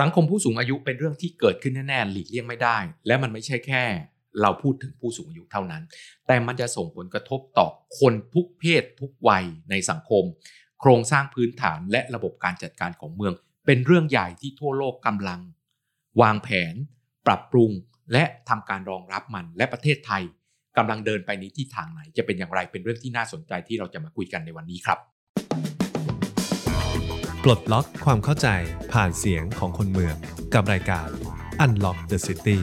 สังคมผู้สูงอายุเป็นเรื่องที่เกิดขึ้นแน่ๆหลีกเลี่ยงไม่ได้ และมันไม่ใช่แค่ เราพูดถึงผู้สูงอายุเท่านั้น แต่มันจะส่งผลกระทบต่อคนทุกเพศทุกวัยในสังคม โครงสร้างพื้นฐานและระบบการจัดการของเมือง เป็นเรื่องใหญ่ที่ทั่วโลกกำลัง วางแผน ปรับปรุง และทำการรองรับมันและประเทศไทยกำลังเดินไปในที่ทางไหน จะเป็นอย่างไรเป็นเรื่องที่น่าสนใจที่เราจะมาคุยกันในวันนี้ครับ ปลดล็อกความเข้าใจผ่านเสียงของคนเมือง กับรายการ Unlock the City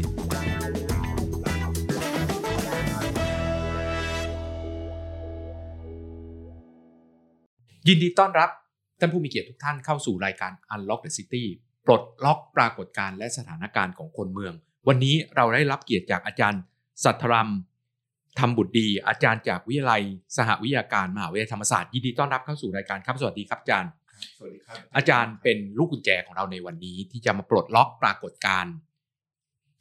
ยินดีต้อนรับท่านผู้มีเกียรติทุกท่านเข้าสู่รายการ Unlock the City ปลดล็อกปรากฏการณ์และสถานการณ์ของคนเมือง วันนี้เราได้รับเกียรติจากอาจารย์ สัทธรัมทำบุตรดี อาจารย์จากวิทยาลัย สหวิทยาการมหาวิทยาลัยธรรมศาสตร์ยินดีต้อนรับเข้าสู่รายการครับสวัสดีครับอาจารย์ สวัสดีครับ อาจารย์เป็นลูกกุญแจของเราในวันนี้ ที่จะมาปลดล็อกปรากฏการณ์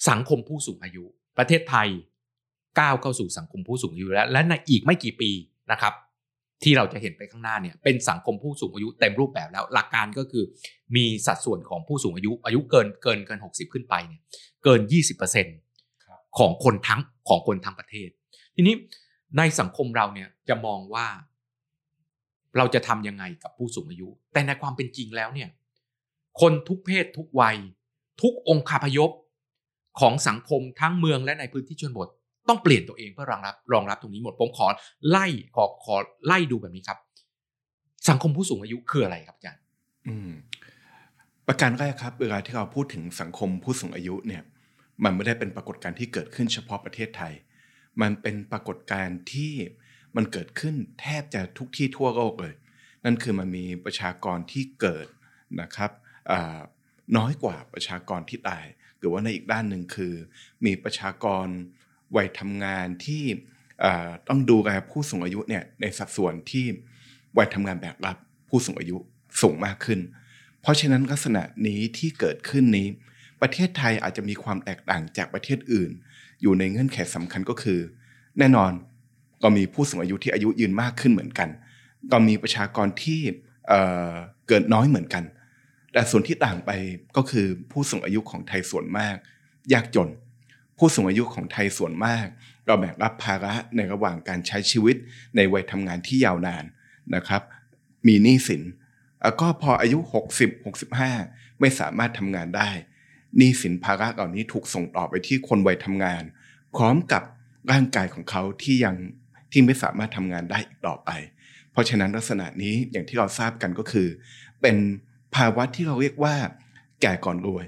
สังคมผู้สูงอายุ ประเทศไทยก้าวเข้าสู่สังคมผู้สูงอายุแล้ว และในอีกไม่กี่ปีนะครับ ที่เราจะเห็นไปข้างหน้าเนี่ยเป็นสังคมผู้สูงอายุเต็มรูปแบบแล้ว หลักการก็คือ มีสัดส่วนของผู้สูงอายุ อายุเกินเกินเกินหกสิบขึ้นไปเนี่ยเกินยี่สิบเปอร์เซ็นต์ของคนทั้งของคนทั้งประเทศ ทีนี้ในสังคมเราเนี่ยจะมองว่า เราจะทำยังไงกับผู้สูงอายุ แต่ในความเป็นจริงแล้วเนี่ย คนทุกเพศทุกวัย ทุกองคาพยพของสังคมทั้งเมืองและในพื้นที่ชนบท ต้องเปลี่ยนตัวเองเพื่อรองรับรองรับตรงนี้หมด ผมขอไล่ขอขอไล่ดูแบบนี้ครับ สังคมผู้สูงอายุคืออะไรครับอาจารย์อืมประการแรกครับเวลาที่เราพูดถึงสังคมผู้สูงอายุเนี่ยมันไม่ได้เป็นปรากฏการณ์ที่เกิดขึ้นเฉพาะประเทศไทย มันเป็นปรากฏการณ์ที่ มันเกิดขึ้นแทบจะทุกที่ทั่วโลกเลย นั่นคือมันมีประชากรที่เกิดนะครับน้อยกว่าประชากรที่ตาย หรือว่าในอีกด้านหนึ่งคือ มีประชากรวัยทำงานที่ต้องดูแลผู้สูงอายุเนี่ยในสัดส่วนที่วัยทำงานแบบรับผู้สูงอายุสูงมากขึ้น เพราะฉะนั้นลักษณะนี้ที่เกิดขึ้นนี้ ประเทศไทยอาจจะมีความแตกต่างจากประเทศอื่น อยู่ในเงื่อนไขสำคัญก็คือ แน่นอน ก็มีผู้สูงอายุที่อายุยืนมากขึ้นเหมือนกัน ก็มีประชากรที่เเกิดน้อยเหมือนกัน แต่ส่วนที่ต่างไปก็คือผู้สูงอายุของไทยส่วนมาก ยากจน ผู้สูงอายุของไทยส่วนมาก เราแบกรับภาระในระหว่างการใช้ชีวิตในวัยทำงานที่ยาวนานนะครับ มีหนี้สินก็พออายุ 60 65 ไม่สามารถทำงานได้หนี้สินภาระเหล่านี้ถูกส่งต่อไปที่คนวัยทำงาน พร้อมกับร่างกายของเขาที่ยัง ที่ไม่สามารถทำงานได้อีกต่อไป เพราะฉะนั้นลักษณะนี้อย่างที่เราทราบกันก็คือ เป็นภาวะที่เราเรียกว่า แก่ก่อนรวย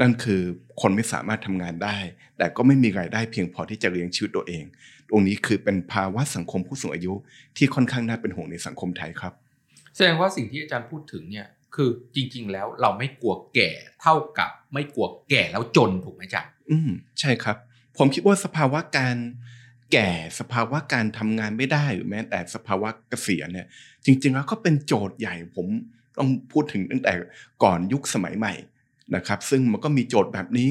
นั่นคือคนไม่สามารถทำงานได้ แต่ก็ไม่มีรายได้เพียงพอที่จะเลี้ยงชีวิตตัวเอง ตรงนี้คือเป็นภาวะสังคมผู้สูงอายุที่ค่อนข้างน่าเป็นห่วงในสังคมไทยครับ แสดงว่าสิ่งที่อาจารย์พูดถึงเนี่ยคือจริง ๆ แล้วเราไม่กลัวแก่เท่ากับไม่กลัวแก่แล้วจนถูกไหมจ๊ะอืมใช่ครับ ผมคิดว่าสภาวะการ แก่สภาวะการทำงานไม่ได้หรือแม้แต่สภาวะเกษียณเนี่ย จริง ๆ แล้วก็เป็นโจทย์ใหญ่ผมต้องพูดถึงตั้งแต่ก่อนยุคสมัยใหม่นะครับ ซึ่งมันก็มีโจทย์แบบนี้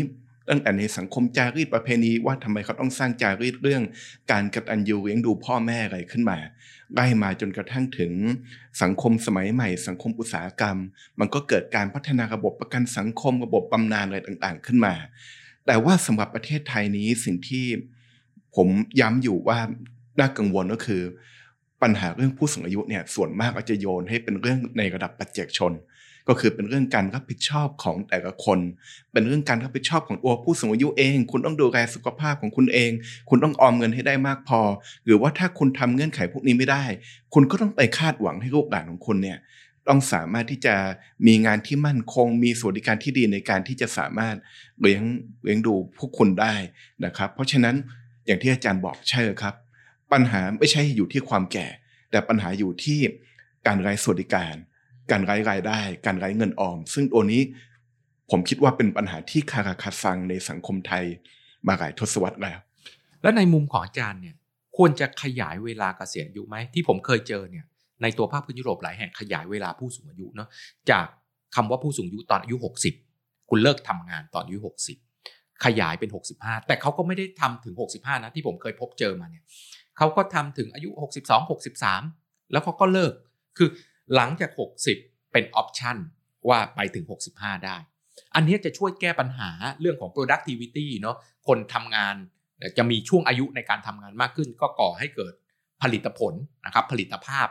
ตั้งแต่ในสังคมจารีตประเพณีว่าทำไมเขาต้องสร้างจารีตเรื่อง การกตัญญูเลี้ยงดูพ่อแม่อะไรขึ้นมาไล่มาจนกระทั่งถึงสังคมสมัยใหม่ สังคมอุตสาหกรรม มันก็เกิดการพัฒนาระบบประกันสังคมระบบบำนาญอะไรต่างๆ ขึ้นมา แต่ว่าสำหรับประเทศไทยนี้สิ่งที่ ผมย้ำอยู่ว่าน่ากังวลก็คือ ปัญหาเรื่องผู้สูงอายุเนี่ยส่วนมากอาจจะโยนให้เป็นเรื่องในระดับปัจเจกชน ก็คือเป็นเรื่องการรับผิดชอบของแต่ละคน เป็นเรื่องการรับผิดชอบของตัวผู้สูงอายุเอง คุณต้องดูแลสุขภาพของคุณเอง คุณต้องออมเงินให้ได้มากพอ หรือว่าถ้าคุณทำเงื่อนไขพวกนี้ไม่ได้ คุณก็ต้องไปคาดหวังให้ลูกหลานของคุณเนี่ยต้องสามารถที่จะมีงานที่มั่นคง มีสวัสดิการที่ดีในการที่จะสามารถเลี้ยงเลี้ยงดูพวกคุณได้นะครับ เพราะฉะนั้น อย่างที่อาจารย์บอกใช่ครับ ปัญหาไม่ใช่อยู่ที่ความแก่ แต่ปัญหาอยู่ที่การไร้สวัสดิการ การไร้รายได้ การไร้เงินออม ซึ่งตัวนี้ผมคิดว่าเป็นปัญหาที่คาราคาซังในสังคมไทยมาหลายทศวรรษแล้ว แล้วในมุมของอาจารย์เนี่ยควรจะขยายเวลาเกษียณอายุไหมที่ผมเคยเจอเนี่ยในตัวภาคพื้นยุโรปหลายแห่งขยายเวลาผู้สูงอายุเนาะจากคำว่าผู้สูงอายุตอนอายุ 60 คุณเลิกทำงานตอนอายุ 60 ขยายเป็น 65 แต่เขาก็ไม่ได้ทำถึง 65 นะที่ผมเคยพบเจอมาเนี่ยเขาก็ทำถึงอายุ 62 63 แล้วเขาก็เลิก คือหลังจาก 60 เป็นออปชันว่าไปถึง 65 ได้ อันนี้จะช่วยแก้ปัญหาเรื่องของ productivity เนาะคนทำงานจะมีช่วงอายุในการทำงานมากขึ้น ก็ก่อให้เกิดผลิตผลนะครับผลิตภาพ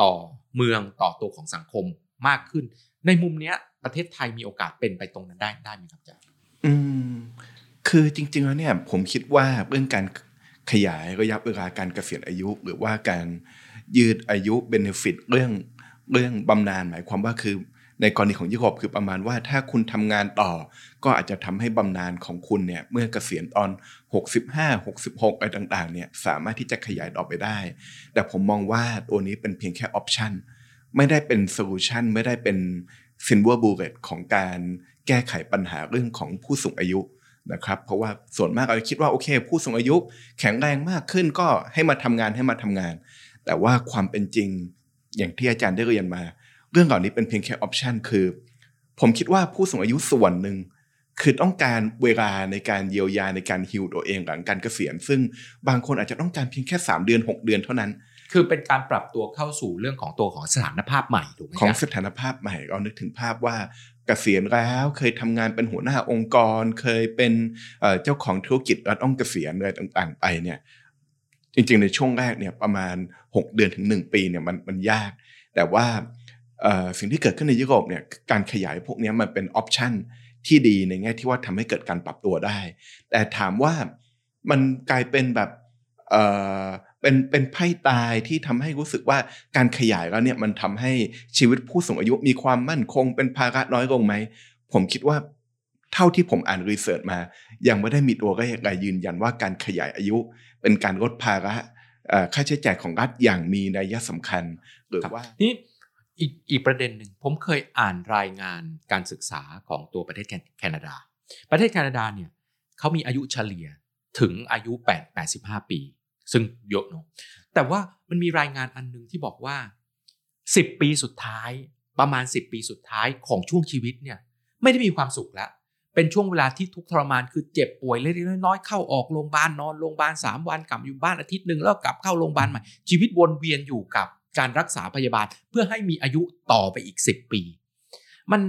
ต่อเมืองต่อตัวของสังคมมากขึ้น ในมุมนี้ประเทศไทยมีโอกาสเป็นไปตรงนั้นได้ได้ไหมครับอาจารย์ อืม คือจริง ๆ แล้วเนี่ย ผมคิดว่าเรื่องการขยายระยะเวลาการเกษียณอายุ หรือว่าการยืดอายุเบนฟิตเรื่องเรื่องบำนาญหมายความว่าคือในกรณีของยุโรปคือประมาณว่าถ้าคุณทำงานต่อ ก็อาจจะทำให้บำนาญของคุณเนี่ยเมื่อเกษียณตอน 65 66อะไรต่างๆเนี่ยสามารถที่จะขยายต่อไปได้ แต่ผมมองว่าตัวนี้เป็นเพียงแค่ option ไม่ได้เป็น solution ไม่ได้เป็น silver bullet ของการแก้ไขปัญหาเรื่องของผู้สูงอายุนะครับเพราะว่าส่วนมากเราคิดว่าโอเค ผู้สูงอายุแข็งแรงมากขึ้นก็ให้มาทำงานให้มาทำงาน แต่ว่าความเป็นจริงอย่างที่อาจารย์ได้เรียนมา เรื่องเหล่านี้เป็นเพียงแค่ option คือ ผมคิดว่าผู้สูงอายุส่วนหนึ่งคือต้องการเวลาในการเยียวยาในการฮิวตัวเองหลังการเกษียณ ซึ่งบางคนอาจจะต้องการเพียงแค่ 3 เดือน 6 เดือนเท่านั้น คือเป็นการปรับตัวเข้าสู่เรื่องของตัวของสถานภาพใหม่ถูกไหมของสถานภาพใหม่เรานึกถึงภาพว่าเกษียณแล้วเคยทำงานเป็นหัวหน้าองค์กร เคยเป็นเจ้าของธุรกิจแล้วต้องเกษียณอะไรต่างๆ ไปเนี่ยจริงๆในช่วงแรกเนี่ยประมาณ 6 เดือนถึง 1 ปีเนี่ยมันมันยาก แต่ว่าสิ่งที่เกิดขึ้นในยุโรปเนี่ยการขยายพวกนี้มันเป็นออปชันที่ดีในแง่ที่ว่าทำให้เกิดการปรับตัวได้ แต่ถามว่ามันกลายเป็นแบบ เป็นเป็นไพ่ตายที่ทำให้รู้สึกว่าการขยายแล้วเนี่ยมันทำให้ชีวิตผู้สูงอายุมีความมั่นคง เป็นภาระน้อยลงไหม ผมคิดว่าเท่าที่ผมอ่านรีเสิร์ชมา ยังไม่ได้มีตัวเลขใดยืนยันว่าการขยายอายุ เป็นการลดภาระค่าใช้จ่ายของรัฐอย่างมีนัยสำคัญหรือว่านี่อีกอีกประเด็นหนึ่งผมเคยอ่านรายงานการศึกษาของตัวประเทศแคนาดา ประเทศแคนาดาเนี่ยเขามีอายุเฉลี่ยถึงอายุ 8 85 ปี ซึ่งเยอะเนอะแต่ว่ามันมีรายงานอันหนึงที่บอกว่า 10 ปีสุดท้าย ประมาณ 10 ปีสุดท้ายของช่วงชีวิตเนี่ยไม่ได้มีความสุขแล้วเป็นช่วงเวลาที่ทุกทรมานคือเจ็บป่วยเล็กๆน้อยๆเข้าออกโรงพยาบาลนอนโรงพยาบาลสามวันกลับอยู่บ้านอาทิตย์หนึ่งแล้วกลับเข้าโรงพยาบาลใหม่ชีวิตวนเวียนอยู่กับการรักษาพยาบาลเพื่อให้มีอายุต่อไปอีก 10 ปี มัน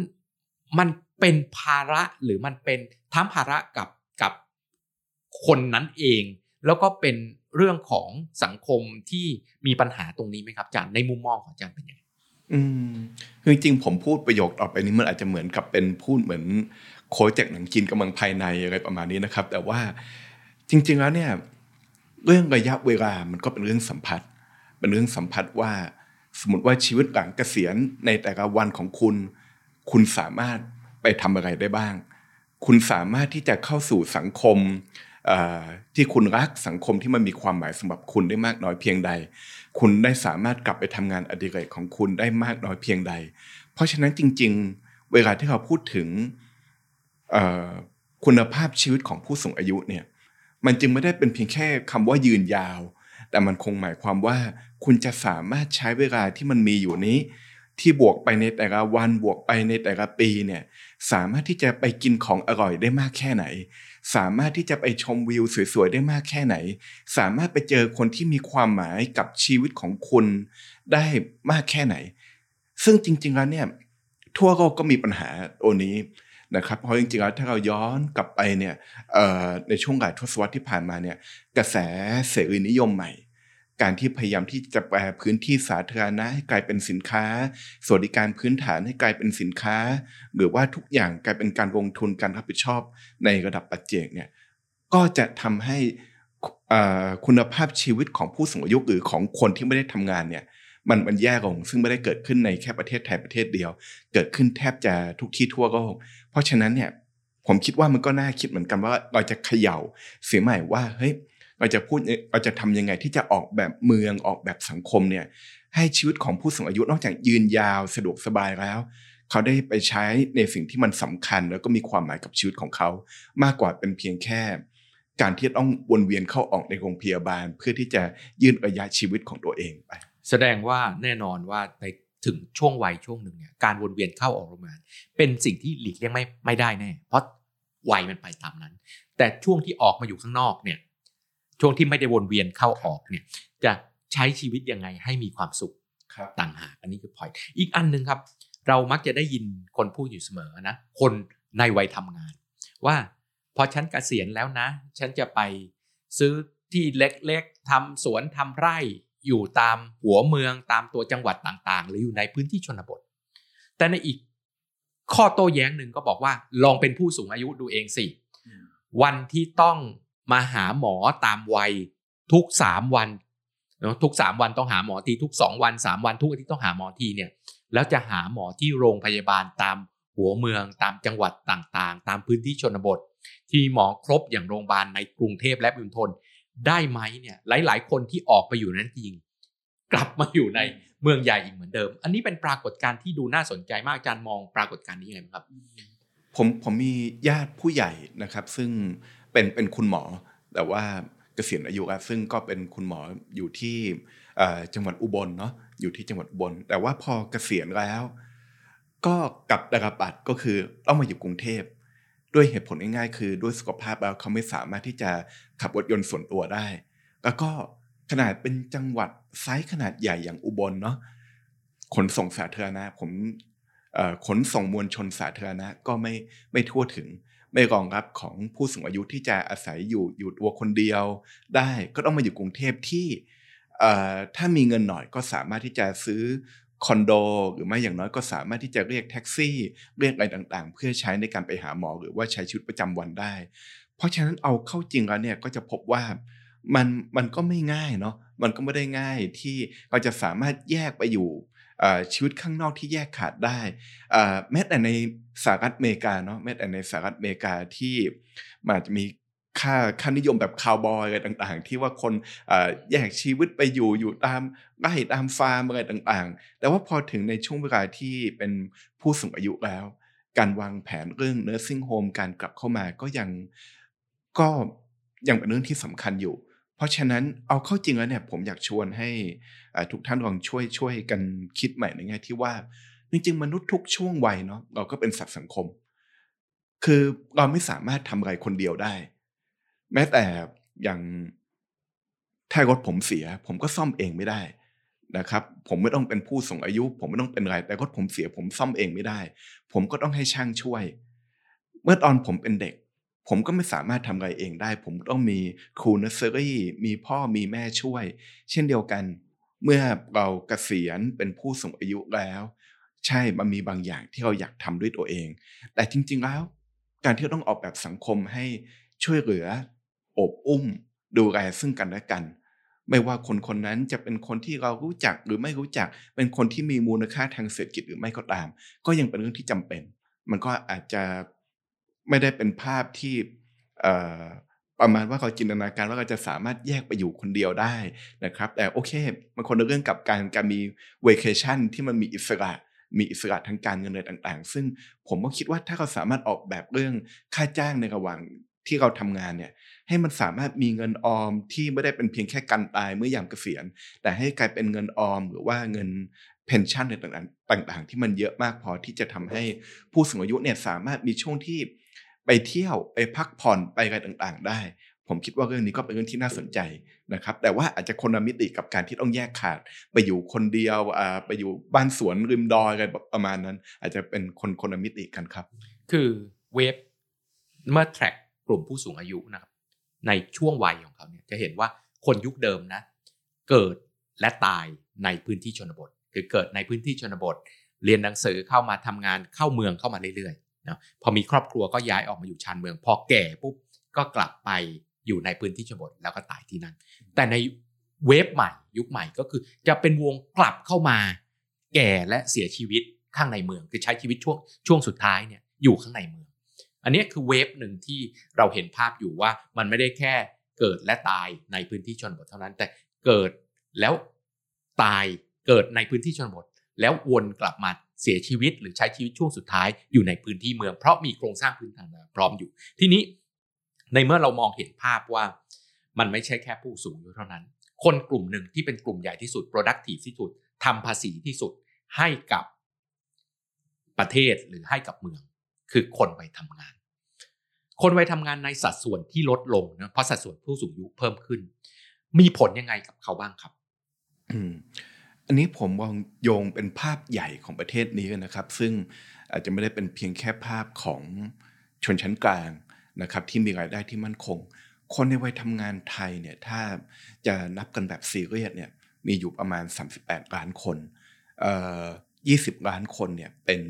มันเป็นภาระหรือมันเป็นทั้งภาระกับกับคนนั้นเอง แล้วก็เป็นเรื่องของสังคมที่มีปัญหาตรงนี้ไหมครับอาจารย์ในมุมมองของอาจารย์เป็นยังไงอืมคือจริงผมพูดประโยคต่อไปนี้มันอาจจะเหมือนกับเป็นพูดเหมือนโค้ชจากหนังจีนกำลังภายในอะไรประมาณนี้นะครับ แต่ว่าจริง ๆแล้วเนี่ยเรื่องระยะเวลามันก็เป็นเรื่องสัมผัส เป็นเรื่องสัมผัสว่า สมมติว่าชีวิตหลังเกษียณในแต่ละวันของคุณ คุณสามารถไปทำอะไรได้บ้าง คุณสามารถที่จะเข้าสู่สังคม ที่คุณรักสังคมที่มันมีความหมายสำหรับคุณได้มากน้อยเพียงใด คุณได้สามารถกลับไปทำงานอดิเรกของคุณได้มากน้อยเพียงใด เพราะฉะนั้นจริง ๆ เวลาที่เราพูดถึงคุณภาพชีวิตของผู้สูงอายุเนี่ยมันจึงไม่ได้เป็นเพียงแค่คำว่ายืนยาว แต่มันคงหมายความว่า คุณจะสามารถใช้เวลาที่มันมีอยู่นี้ ที่บวกไปในแต่ละวันบวกไปในแต่ละปีเนี่ยสามารถที่จะไปกินของอร่อยได้มากแค่ไหน สามารถที่จะไปชมวิวสวยๆได้มากแค่ไหน สามารถไปเจอคนที่มีความหมายกับชีวิตของคุณได้มากแค่ไหน ซึ่งจริง ๆ แล้วเนี่ย ทั่วโลกก็มีปัญหาตัวนี้นะครับเพราะจริงๆแล้วถ้าเราย้อนกลับไปเนี่ยในช่วงหลายทศวรรษที่ผ่านมาเนี่ยกระแสเสรีนิยมใหม่ การที่พยายามที่จะแปลพื้นที่สาธารณะให้กลายเป็นสินค้า สวัสดิการพื้นฐานให้กลายเป็นสินค้า หรือว่าทุกอย่างกลายเป็นการลงทุนการรับผิดชอบในระดับปัจเจกเนี่ยก็จะทำให้คุณภาพชีวิตของผู้สูงอายุหรือของคนที่ไม่ได้ทำงานเนี่ยมันมันแย่ลงซึ่งไม่ได้เกิดขึ้นในแค่ประเทศไทยประเทศเดียว เกิดขึ้นแทบจะทุกที่ทั่วโลกเพราะฉะนั้นเนี่ยผมคิดว่ามันก็น่าคิดเหมือนกันว่าเราจะเขย่าเสียงใหม่ว่าเฮ้ย เราจะพูดเราจะทำยังไงที่จะออกแบบเมืองออกแบบสังคมเนี่ยให้ชีวิตของผู้สูงอายุนอกจากยืนยาวสะดวกสบายแล้ว เขาได้ไปใช้ในสิ่งที่มันสำคัญ แล้วก็มีความหมายกับชีวิตของเขา มากกว่าเป็นเพียงแค่ การที่ต้องวนเวียนเข้าออกในโรงพยาบาล เพื่อที่จะยืดระยะชีวิตของตัวเองไป แสดงว่าแน่นอนว่าในถึงช่วงวัยช่วงหนึ่งเนี่ยการวนเวียนเข้าออกโรงพยาบาลเป็นสิ่งที่หลีกเลี่ยงไม่ไม่ได้แน่ เพราะวัยมันไปตามนั้น แต่ช่วงที่ออกมาอยู่ข้างนอกเนี่ย ช่วงที่ไม่ได้วนเวียนเข้าออกเนี่ยจะใช้ชีวิตยังไงให้มีความสุขครับต่างหากอันนี้คือพอยอีกอันหนึ่งครับ เรามักจะได้ยินคนพูดอยู่เสมอนะ คนในวัยทำงาน ว่าพอฉันเกษียณแล้วนะ ฉันจะไปซื้อที่เล็กๆทำสวนทำไร่อยู่ตามหัวเมืองตามตัวจังหวัดต่างๆ หรืออยู่ในพื้นที่ชนบท แต่ในอีกข้อโต้แย้งหนึ่งก็บอกว่า ลองเป็นผู้สูงอายุดูเองสิ วันที่ต้อง มาหาหมอตามวัยทุกสามวันเนาะทุกสามวันต้องหาหมอทีทุกสองวันสามวันทุกอาทิตย์ต้องหาหมอทีเนี่ยแล้วจะหาหมอที่โรงพยาบาลตามหัวเมืองตามจังหวัดต่างๆ ตามพื้นที่ชนบท ที่หมอครบอย่างโรงพยาบาลในกรุงเทพและปริมณฑลได้ไหมเนี่ยหลายๆ คนที่ออกไปอยู่นั้นจริง กลับมาอยู่ในเมืองใหญ่อีกเหมือนเดิม อันนี้เป็นปรากฏการณ์ที่ดูน่าสนใจมากอาจารย์มองปรากฏการณ์นี้ยังไงบ้างครับ ผมผมมีญาติผู้ใหญ่นะครับ ซึ่ง เป็นเป็นคุณหมอ แต่ว่าเกษียณอายุแล้วซึ่งก็เป็นคุณหมออยู่ที่จังหวัดอุบลเนาะอยู่ที่จังหวัดอุบล แต่ว่าพอเกษียณแล้ว ก็กลับราบัตรก็คือต้องมาอยู่กรุงเทพด้วยเหตุผลง่ายๆ คือด้วยสุขภาพแล้วเขาไม่สามารถที่จะขับรถยนต์ส่วนตัวได้ แล้วก็ขนาดเป็นจังหวัดไซส์ขนาดใหญ่อย่างอุบลเนาะขนส่งสาธารณะผมขนส่งมวลชนสาธารณะก็ไม่ไม่ทั่วถึง ไม่รองรับของผู้สูงอายุที่จะอาศัยอยู่อยู่ตัวคนเดียว ได้ก็ต้องมาอยู่กรุงเทพที่ถ้ามีเงินหน่อยก็สามารถที่จะซื้อคอนโดหรือไม่อย่างน้อยก็สามารถที่จะเรียกแท็กซี่เรียกอะไรต่างๆ เพื่อใช้ในการไปหาหมอหรือว่าใช้ชีวิตประจำวันได้ เพราะฉะนั้นเอาเข้าจริงแล้วเนี่ยก็จะพบว่ามันมันก็ไม่ง่ายเนาะมันก็ไม่ได้ง่ายที่เราจะสามารถแยกไปอยู่ ชีวิตข้างนอกที่แยกขาดได้แม้แต่ในสหรัฐอเมริกาเนาะแม้แต่ในสหรัฐอเมริกาที่มันอาจจะมีค่าค่านิยมแบบคาวบอยอะไรต่างๆ ที่ว่าคนแยกชีวิตไปอยู่อยู่ตามไร่ตามฟาร์มอะไรต่างๆ แต่ว่าพอถึงในช่วงเวลาที่เป็นผู้สูงอายุแล้ว การวางแผนเรื่อง nursing home การกลับเข้ามาก็ยังก็ยังเป็นเรื่องที่สำคัญอยู่ เพราะฉะนั้นเอาเข้าจริงแล้วเนี่ยผมอยากชวนให้ ทุกท่านลองช่วยช่วยกันคิดใหม่ในแง่ที่ว่า จริง ๆ มนุษย์ทุกช่วงวัยเนาะเราก็เป็นสัตว์สังคม คือเราไม่สามารถทำอะไรคนเดียวได้ แม้แต่อย่างถ้ารถผมเสีย ผมก็ซ่อมเองไม่ได้นะครับ ผมไม่ต้องเป็นผู้สูงอายุ ผมไม่ต้องเป็นอะไรแต่รถผมเสีย ผมซ่อมเองไม่ได้ ผมก็ต้องให้ช่างช่วย เมื่อตอนผมเป็นเด็ก ผมก็ไม่สามารถทำอะไรเองได้ ผมต้องมีครูนอร์เซอรี่มีพ่อมีแม่ช่วย เช่นเดียวกัน เมื่อเราเกษียณเป็นผู้สูงอายุแล้ว ใช่มันมีบางอย่างที่เราอยากทำด้วยตัวเอง แต่จริง ๆแล้ว การที่เราต้องออกแบบสังคมให้ช่วยเหลืออบอุ้ม ดูแลซึ่งกันและกัน ไม่ว่าคนคนนั้นจะเป็นคนที่เรารู้จักหรือไม่รู้จัก เป็นคนที่มีมูลค่าทางเศรษฐกิจหรือไม่ก็ตาม ก็ยังเป็นเรื่องที่จำเป็น มันก็อาจจะไม่ได้เป็นภาพที่ ประมาณว่าเราจินตนาการว่าเราจะสามารถแยกไปอยู่คนเดียวได้นะครับ แต่โอเค มันคนละเรื่องกับการการมีเวเคชันที่มันมีอิสระมีอิสระทางการเงินอะไรต่างๆ ซึ่งผมก็คิดว่าถ้าเราสามารถออกแบบเรื่องค่าจ้างในระหว่างที่เราทำงานเนี่ยให้มันสามารถมีเงินออมที่ไม่ได้เป็นเพียงแค่กันตายเมื่อยามเกษียณ แต่ให้กลายเป็นเงินออมหรือว่าเงิน pension ต่างๆต่าง ๆ ที่มันเยอะมากพอที่จะทำให้ผู้สูงอายุเนี่ยสามารถมีช่วงที่ ไปเที่ยวไปพักผ่อนไปอะไรต่างๆ ได้ ผมคิดว่าเรื่องนี้ก็เป็นเรื่องที่น่าสนใจนะครับ แต่ว่าอาจจะคนละมิติกับการที่ต้องแยกขาด ไปอยู่คนเดียวไปอยู่บ้านสวนริมดอยอะไรประมาณนั้น อาจจะเป็นคนคนละมิติกันครับ คือเว็บเมื่อแทร็กกลุ่มผู้สูงอายุนะครับ ในช่วงวัยของเขาเนี่ยจะเห็นว่าคนยุคเดิมนะ เกิดและตายในพื้นที่ชนบท คือเกิดในพื้นที่ชนบท เรียนหนังสือเข้ามาทำงานเข้าเมืองเข้ามาเรื่อย นะพอมีครอบครัวก็ย้ายออกมาอยู่ชานเมือง พอแก่ปุ๊บก็กลับไปอยู่ในพื้นที่ชนบทแล้วก็ตายที่นั่น แต่ในเวฟใหม่ยุคใหม่ก็คือ จะเป็นวงกลับเข้ามา แก่และเสียชีวิตข้างในเมือง คือใช้ชีวิตช่วงช่วงสุดท้ายเนี่ยอยู่ข้างในเมือง อันนี้คือเวฟหนึ่งที่เราเห็นภาพอยู่ว่ามันไม่ได้แค่เกิดและตายในพื้นที่ชนบทเท่านั้น แต่เกิดแล้วตายเกิดในพื้นที่ชนบท แล้ววนกลับมา เสียชีวิตหรือใช้ชีวิตช่วงสุดท้ายอยู่ในพื้นที่เมือง เพราะมีโครงสร้างพื้นฐานพร้อมอยู่ ทีนี้ในเมื่อเรามองเห็นภาพว่ามันไม่ใช่แค่ผู้สูงอายุเท่านั้น คนกลุ่มหนึ่งที่เป็นกลุ่มใหญ่ที่สุด productive ที่สุดทำภาษีที่สุดให้กับประเทศหรือให้กับเมือง คือคนวัยทำงาน คนวัยทำงานในสัดส่วนที่ลดลงนะเพราะสัดส่วนผู้สูงอายุเพิ่มขึ้น มีผลยังไงกับเขาบ้างครับ อืม อันนี้ผมมองโยงเป็นภาพใหญ่ของประเทศนี้นะครับ ซึ่งอาจจะไม่ได้เป็นเพียงแค่ภาพของชนชั้นกลางนะครับ ที่มีรายได้ที่มั่นคง คนในวัยทำงานไทยเนี่ยถ้าจะนับกันแบบซีเรียสเนี่ยมีอยู่ประมาณ 38 ล้านคนเอ่อ20 ล้านคนเนี่ยเป็น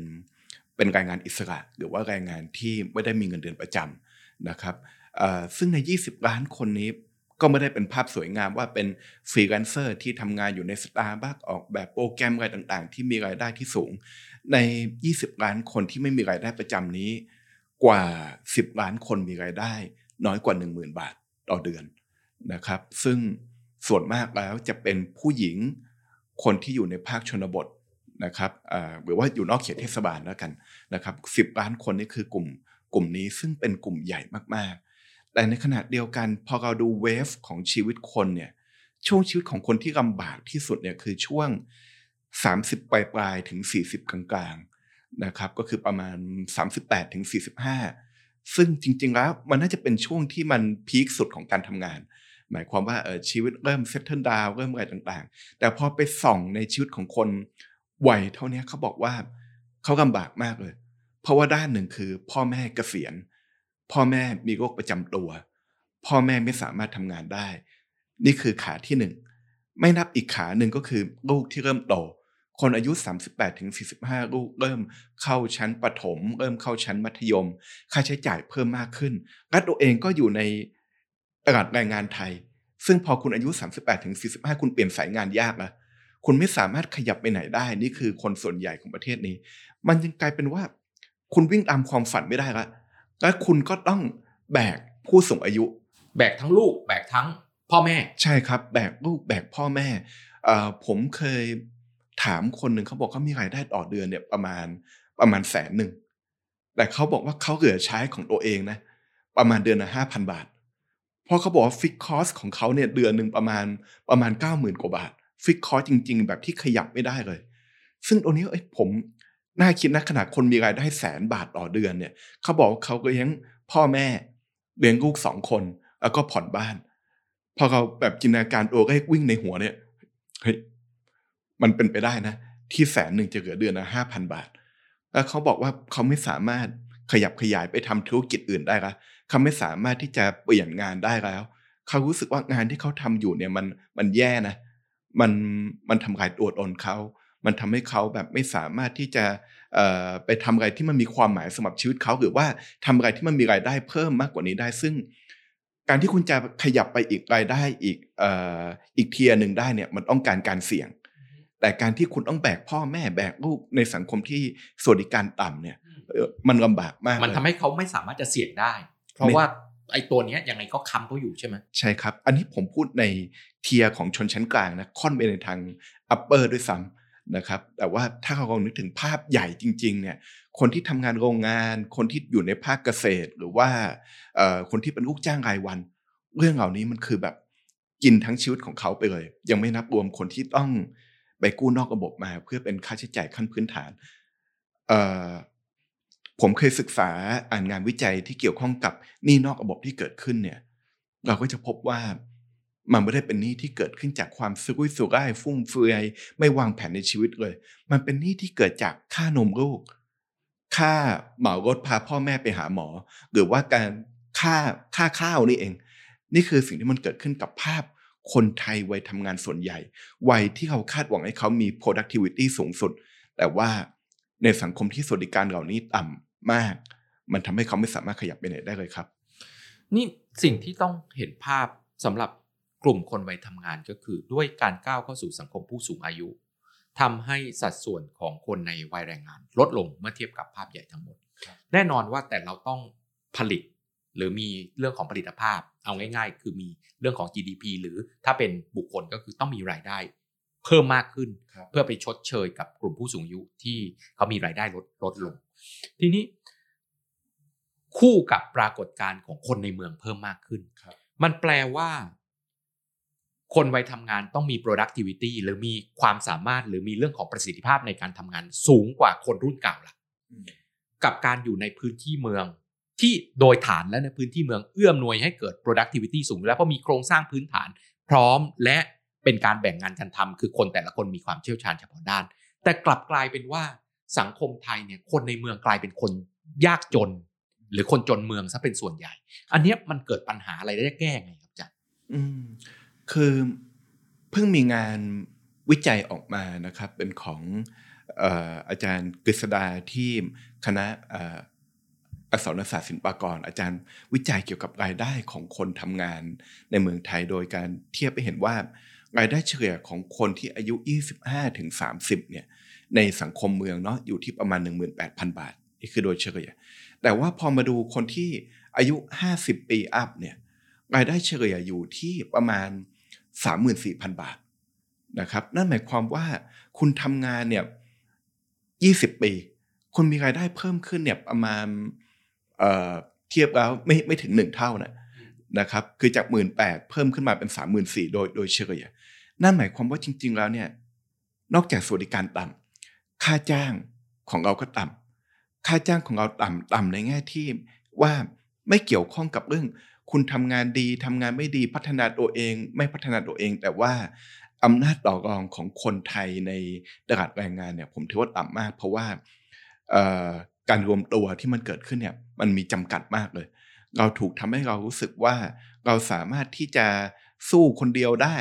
เป็นแรงงานอิสระ หรือว่าแรงงานที่ไม่ได้มีเงินเดือนประจำนะครับเอ่อซึ่งใน 20 ล้านคนนี้ ก็ไม่ได้เป็นภาพสวยงามว่าเป็นฟรีแลนเซอร์ที่ทำงานอยู่ในสตาร์บัคออกแบบโปรแกรมอะไรต่างๆ ที่มีรายได้ที่สูง ใน 20 ล้านคนที่ไม่มีรายได้ประจำนี้ กว่า 10 ล้านคนมีรายได้ น้อยกว่า 10,000 บาทต่อเดือนนะครับ ซึ่งส่วนมากแล้วจะเป็นผู้หญิงคนที่อยู่ในภาคชนบทนะครับหรือว่าอยู่นอกเขตเทศบาลแล้วกันนะครับ10ล้านคนนี่คือกลุ่มกลุ่มนี้ซึ่งเป็นกลุ่มใหญ่มากๆ แต่ในขณะเดียวกันพอเราดู wave ของชีวิตคนเนี่ยช่วงชีวิตของคนที่ลำบากที่สุดเนี่ยคือช่วง 30 ปลายปลายๆถึง 40 กลางๆนะครับก็คือประมาณ 38ถึง45 ซึ่งจริง ๆ แล้วมันน่าจะเป็นช่วงที่มัน peak สุดของการทำงาน หมายความว่าเออชีวิตเริ่ม settle down เริ่มอะไรต่างๆ แต่พอไปส่องในชีวิตของคนวัยเท่านี้เขาบอกว่าเขาลำบากมากเลย เพราะว่าด้านหนึ่งคือพ่อแม่เกษียณ พ่อแม่มีโรคประจำตัว พ่อแม่ไม่สามารถทำงานได้ นี่คือขาที่หนึ่งไม่นับอีกขาหนึ่งก็คือลูกที่เริ่มโต คนอายุ 38ถึง45 ลูกเริ่มเข้าชั้นประถม เริ่มเข้าชั้นมัธยม ค่าใช้จ่ายเพิ่มมากขึ้นและตัวเองก็อยู่ในตลาดแรงงานไทย ซึ่งพอคุณอายุ 38ถึง45 คุณเปลี่ยนสายงานยากแล้วคุณไม่สามารถขยับไปไหนได้ นี่คือคนส่วนใหญ่ของประเทศนี้ มันยังกลายเป็นว่า คุณวิ่งตามความฝันไม่ได้ละ และคุณก็ต้องแบกผู้สูงอายุ แบกทั้งลูก แบกทั้งพ่อแม่ ใช่ครับ แบกลูกแบกพ่อแม่เอ่อผมเคยถามคนหนึ่งเขาบอกเขามีรายได้ต่อเดือนเนี่ยประมาณประมาณแสนหนึ่งแต่เขาบอกว่าเขาเหลือใช้ของตัวเองนะ ประมาณเดือนละห้าพันบาท เพราะเขาบอกว่า fixed cost ของเขาเนี่ยเดือนหนึ่งประมาณประมาณเก้าหมื่นกว่าบาท fixed cost จริง ๆ แบบที่ขยับไม่ได้เลย ซึ่งตรงนี้เอ้ยผม น่าคิดนะขนาดคนมีรายได้แสนบาทต่อเดือนเนี่ยเขาบอกว่าเขาเลี้ยงพ่อแม่เลี้ยงลูกสองคน แล้วก็ผ่อนบ้าน พอเขาแบบจินตนาการตัวเลขวิ่งในหัวเนี่ยเฮ้ยมันเป็นไปได้นะ ที่แสนหนึ่งจะเหลือเดือนละห้าพันบาท แล้วเขาบอกว่าเขาไม่สามารถขยับขยายไปทำธุรกิจอื่นได้ละเขาไม่สามารถที่จะเปลี่ยนงานได้แล้ว เขารู้สึกว่างานที่เขาทำอยู่เนี่ยมันมันแย่นะ มันมันทำลายตัวตนเขา มันทำให้เขาแบบไม่สามารถที่จะเอ่อไปทำอะไรที่มันมีความหมายสำหรับชีวิตเขาหรือว่าทำอะไรที่มันมีรายได้เพิ่มมากกว่านี้ได้ ซึ่งการที่คุณจะขยับไปอีกรายได้อีกเอ่ออีกเทียร์หนึ่งได้เนี่ยมันต้องการการเสี่ยง แต่การที่คุณต้องแบกพ่อแม่แบกลูกในสังคมที่สวัสดิการต่ำเนี่ยเอ่อมันลำบากมาก มันเลยทำให้เขาไม่สามารถจะเสี่ยงได้ เพราะว่าไอ้ตัวเนี้ยยังไงก็ค้ำเขาอยู่ใช่ไหมใช่ครับ อันนี้ผมพูดในเทียร์ของชนชั้นกลางนะค่อนไปในทาง upper ด้วยซ้ำ นะครับแต่ว่าถ้าเราลองนึกถึงภาพใหญ่จริงๆเนี่ยคนที่ทำงานโรงงาน คนที่อยู่ในภาคเกษตร หรือว่าคนที่เป็นลูกจ้างรายวัน เรื่องเหล่านี้มันคือแบบกินทั้งชีวิตของเขาไปเลย ยังไม่นับรวมคนที่ต้องไปกู้นอกระบบมา เพื่อเป็นค่าใช้จ่ายขั้นพื้นฐานผมเคยศึกษาอ่านงานวิจัยที่เกี่ยวข้องกับหนี้นอกระบบที่เกิดขึ้นเนี่ย เราก็จะพบว่า มันไม่ได้เป็นหนี้ที่เกิดขึ้นจากความซุรุ่ยสุร่ายฟุ่มเฟือย ไม่วางแผนในชีวิตเลย มันเป็นหนี้ที่เกิดจากค่านมลูก ค่าเหมารถพาพ่อแม่ไปหาหมอ หรือว่าการค่าค่าข้าวนี่เอง นี่คือสิ่งที่มันเกิดขึ้นกับภาพคนไทยวัยทำงานส่วนใหญ่ วัยที่เขาคาดหวังให้เขามี productivity สูงสุด แต่ว่าในสังคมที่สวัสดิการเหล่านี้ต่ำมาก มันทำให้เขาไม่สามารถขยับไปไหนได้เลยครับ นี่สิ่งที่ต้องเห็นภาพสำหรับ กลุ่มคนวัยทำงานก็คือด้วยการก้าวเข้าสู่สังคมผู้สูงอายุทำให้สัดส่วนของคนในวัยแรงงาน ลดลงเมื่อเทียบกับภาพใหญ่ทั้งหมด แน่นอนว่าแต่เราต้องผลิต หรือมีเรื่องของผลิตภาพ เอาง่าย ๆ คือมีเรื่องของ GDP หรือถ้าเป็นบุคคลก็คือต้องมีรายได้ เพิ่มมากขึ้นครับเพื่อไปชดเชยกับกลุ่มผู้สูงอายุที่เขามีรายได้ลดลดลง ทีนี้ คู่กับปรากฏการณ์ของคนในเมืองเพิ่มมากขึ้นครับมันแปลว่า คนวัยทำงานต้องมี productivity หรือมีความสามารถหรือมีเรื่องของประสิทธิภาพในการทำงานสูงกว่าคนรุ่นเก่าละกับการอยู่ในพื้นที่เมืองที่โดยฐานและในพื้นที่เมืองเอื้อมหน่วยให้เกิด productivity สูงอยู่แล้วเพราะมีโครงสร้างพื้นฐานพร้อมและเป็นการแบ่งงานกันทำคือคนแต่ละคนมีความเชี่ยวชาญเฉพาะด้าน แต่กลับกลายเป็นว่าสังคมไทยเนี่ยคนในเมืองกลายเป็นคนยากจน หรือคนจนเมืองซะเป็นส่วนใหญ่ อันเนี้ยมันเกิดปัญหาอะไรได้แก้ไงครับอาจารย์อืม คือเพิ่งมีงานวิจัยออกมานะครับ เป็นของอาจารย์กฤษดาที่คณะอักษรศาสตร์ศิลปากร อาจารย์วิจัยเกี่ยวกับรายได้ของคนทำงานในเมืองไทยโดยการเทียบไปเห็นว่ารายได้เฉลี่ยของคนที่อายุ 25ถึง30เนี่ยในสังคมเมืองเนาะอยู่ที่ประมาณ 18,000 บาทนี่คือโดยเฉลี่ย แต่ว่าพอมาดูคนที่อายุ 50 ปีอัพเนี่ยรายได้เฉลี่ยอยู่ที่ประมาณ 34,000 บาทนะครับ นั่นหมายความว่าคุณทำงานเนี่ย20 ปี คุณมีรายได้เพิ่มขึ้นเนี่ยประมาณเเทียบแล้วไม่ไม่ถึง1เท่านะนะครับ คือจาก1 8ื่นแปดเพิ่มขึ้นมาเป็น34,000โดยโดยเฉลี่ยนั่นหมายความว่าจริง ๆ แล้วเนี่ย นอกจากสวัสดิการต่ำค่าจ้างของเราก็ต่ำค่าจ้างของเราต่ำต่ำในแง่ที่ว่าไม่เกี่ยวข้องกับเรื่อง คุณทำงานดีทำงานไม่ดีพัฒนาตัวเอง ไม่พัฒนาตัวเอง แต่ว่าอำนาจต่อรองของคนไทยในตลาดแรงงานเนี่ยผมถือว่าต่ำมาก เพราะว่าการรวมตัวที่มันเกิดขึ้นเนี่ยมันมีจำกัดมากเลย เราถูกทำให้เรารู้สึกว่าเราสามารถที่จะสู้คนเดียวได้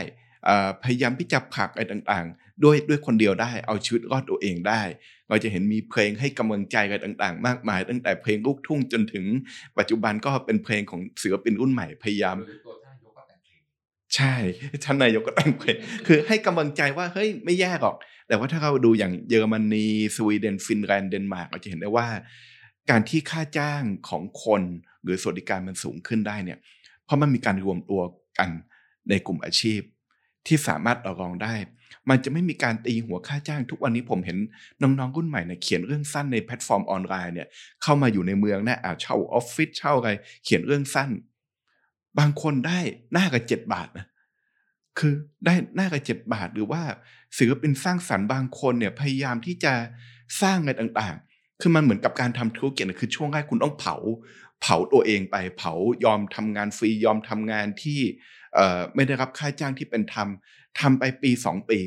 พยายามที่จะผลักอะไรต่างๆ ด้วยด้วยคนเดียวได้ เอาชีวิตรอดตัวเองได้ เราจะเห็นมีเพลงให้กำลังใจอะไรต่าง ๆ มากมาย ตั้งแต่เพลงลูกทุ่งจนถึง ปัจจุบันก็เป็นเพลงของศิลปินรุ่นใหม่พยายามใช่ท่านนายกก็แต่งเพลงคือให้กำลังใจว่าเฮ้ยไม่แย่หรอก แต่ว่าถ้าเราดูอย่างเยอรมนีสวีเดนฟินแลนด์เดนมาร์กเราจะเห็นได้ว่า การที่ค่าจ้างของคนหรือสวัสดิการมันสูงขึ้นได้เนี่ยเพราะมันมีการรวมตัวกันในกลุ่มอาชีพ ที่สามารถต่อรองได้ มันจะไม่มีการตีหัวค่าจ้าง ทุกวันนี้ผมเห็นน้องๆรุ่นใหม่เนี่ยเขียนเรื่องสั้นในแพลตฟอร์มออนไลน์เนี่ยเข้ามาอยู่ในเมืองนะอาเช่าออฟฟิศเช่าอะไรเขียนเรื่องสั้น บางคนได้หน้ากับเจ็ดบาทนะคือได้หน้ากับเจ็ดบาทหรือว่าศิลปินสร้างสรรค์บางคนเนี่ยพยายามที่จะสร้างอะไรต่างๆ คือมันเหมือนกับการทำธุรกิจคือช่วงแรกคุณต้องเผา เผาตัวเองไปเผายอมทำงานฟรียอมทำงานที่ ไม่ได้รับค่าจ้างที่เป็นธรรมทำไปปีสองปี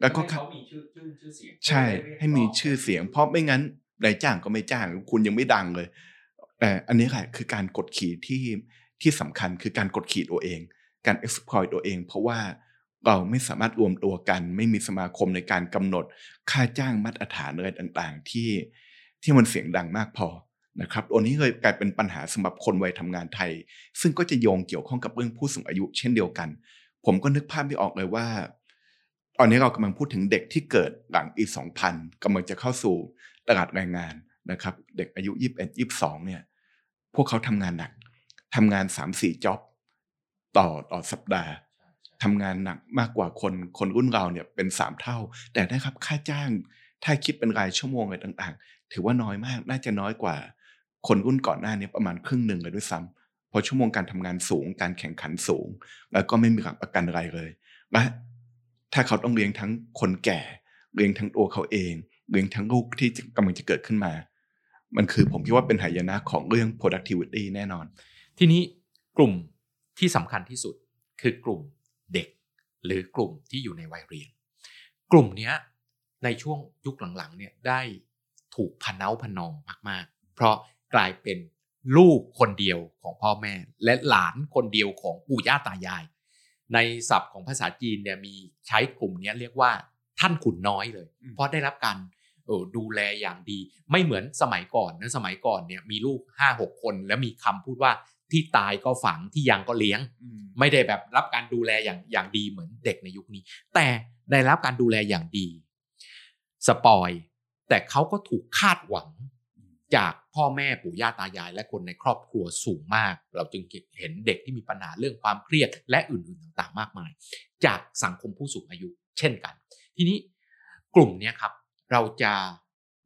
แล้วก็ให้เขามีชื่อชื่อชื่อเสียงใช่ให้มีชื่อเสียง เพราะไม่งั้นนายจ้างก็ไม่จ้าง คุณยังไม่ดังเลย แต่อันนี้แหละคือการกดขี่ที่ที่สำคัญคือการกดขี่ตัวเอง การ exploit ตัวเอง เพราะว่าเราไม่สามารถรวมตัวกัน ไม่มีสมาคมในการกำหนดค่าจ้างมาตรฐานอะไรต่างๆ ที่ที่มันเสียงดังมากพอ นะครับอันนี้เลยกลายเป็นปัญหาสำหรับคนวัยทำงานไทย ซึ่งก็จะโยงเกี่ยวข้องกับเรื่องผู้สูงอายุ เช่นเดียวกัน ผมก็นึกภาพไม่ออกเลยว่า ตอนนี้เรากำลังพูดถึงเด็กที่เกิดหลังปี2000กำลังจะเข้าสู่ตลาดแรงงานนะครับ เด็กอายุ 21 22 เนี่ย พวกเขาทำงานหนักทำงาน 3-4จ็อบต่อต่อสัปดาห์ทำงานหนักมากกว่าคนคนรุ่นเราเนี่ยเป็น3เท่า แต่นะครับค่าจ้างถ้าคิดเป็นรายชั่วโมงอะไรต่าง ๆ ถือว่าน้อยมากน่าจะน้อยกว่า คนรุ่นก่อนหน้านี้ประมาณครึ่งหนึ่งเลยด้วยซ้ำเพราะชั่วโมงการทำงานสูง การแข่งขันสูง แล้วก็ไม่มีหลักประกันอะไรเลยและถ้าเขาต้องเลี้ยงทั้งคนแก่เลี้ยงทั้งตัวเขาเองเลี้ยงทั้งลูกที่กำลังจะเกิดขึ้นมา มันคือผมคิดว่าเป็นหายนะของเรื่อง productivity แน่นอน ทีนี้กลุ่มที่สำคัญที่สุดคือกลุ่มเด็ก หรือกลุ่มที่อยู่ในวัยเรียน กลุ่มเนี้ยในช่วงยุคหลังๆเนี่ยได้ถูกพันเนาพันนองมากๆ เพราะ กลายเป็นลูกคนเดียวของพ่อแม่ และหลานคนเดียวของปู่ย่าตายาย ในศัพท์ของภาษาจีนเนี่ยมีใช้กลุ่มเนี้ยเรียกว่าท่านขุนน้อยเลยอืมเพราะได้รับการเอ่อดูแลอย่างดี ไม่เหมือนสมัยก่อนนะสมัยก่อนเนี่ยมีลูกห้าหกคน แล้วมีคำพูดว่าที่ตายก็ฝังที่ยังก็เลี้ยง ไม่ได้แบบรับการดูแลอย่างอย่างดีเหมือนเด็กในยุคนี้ แต่ได้รับการดูแลอย่างดี สปอย แต่เขาก็ถูกคาดหวังจาก พ่อแม่ปู่ย่าตายาย และคนในครอบครัวสูงมาก เราจึงเห็นเด็กที่มีปัญหาเรื่องความเครียด และอื่นๆต่างๆ มากมาย จากสังคมผู้สูงอายุ เช่นกัน ทีนี้กลุ่มเนี้ยครับ เราจะ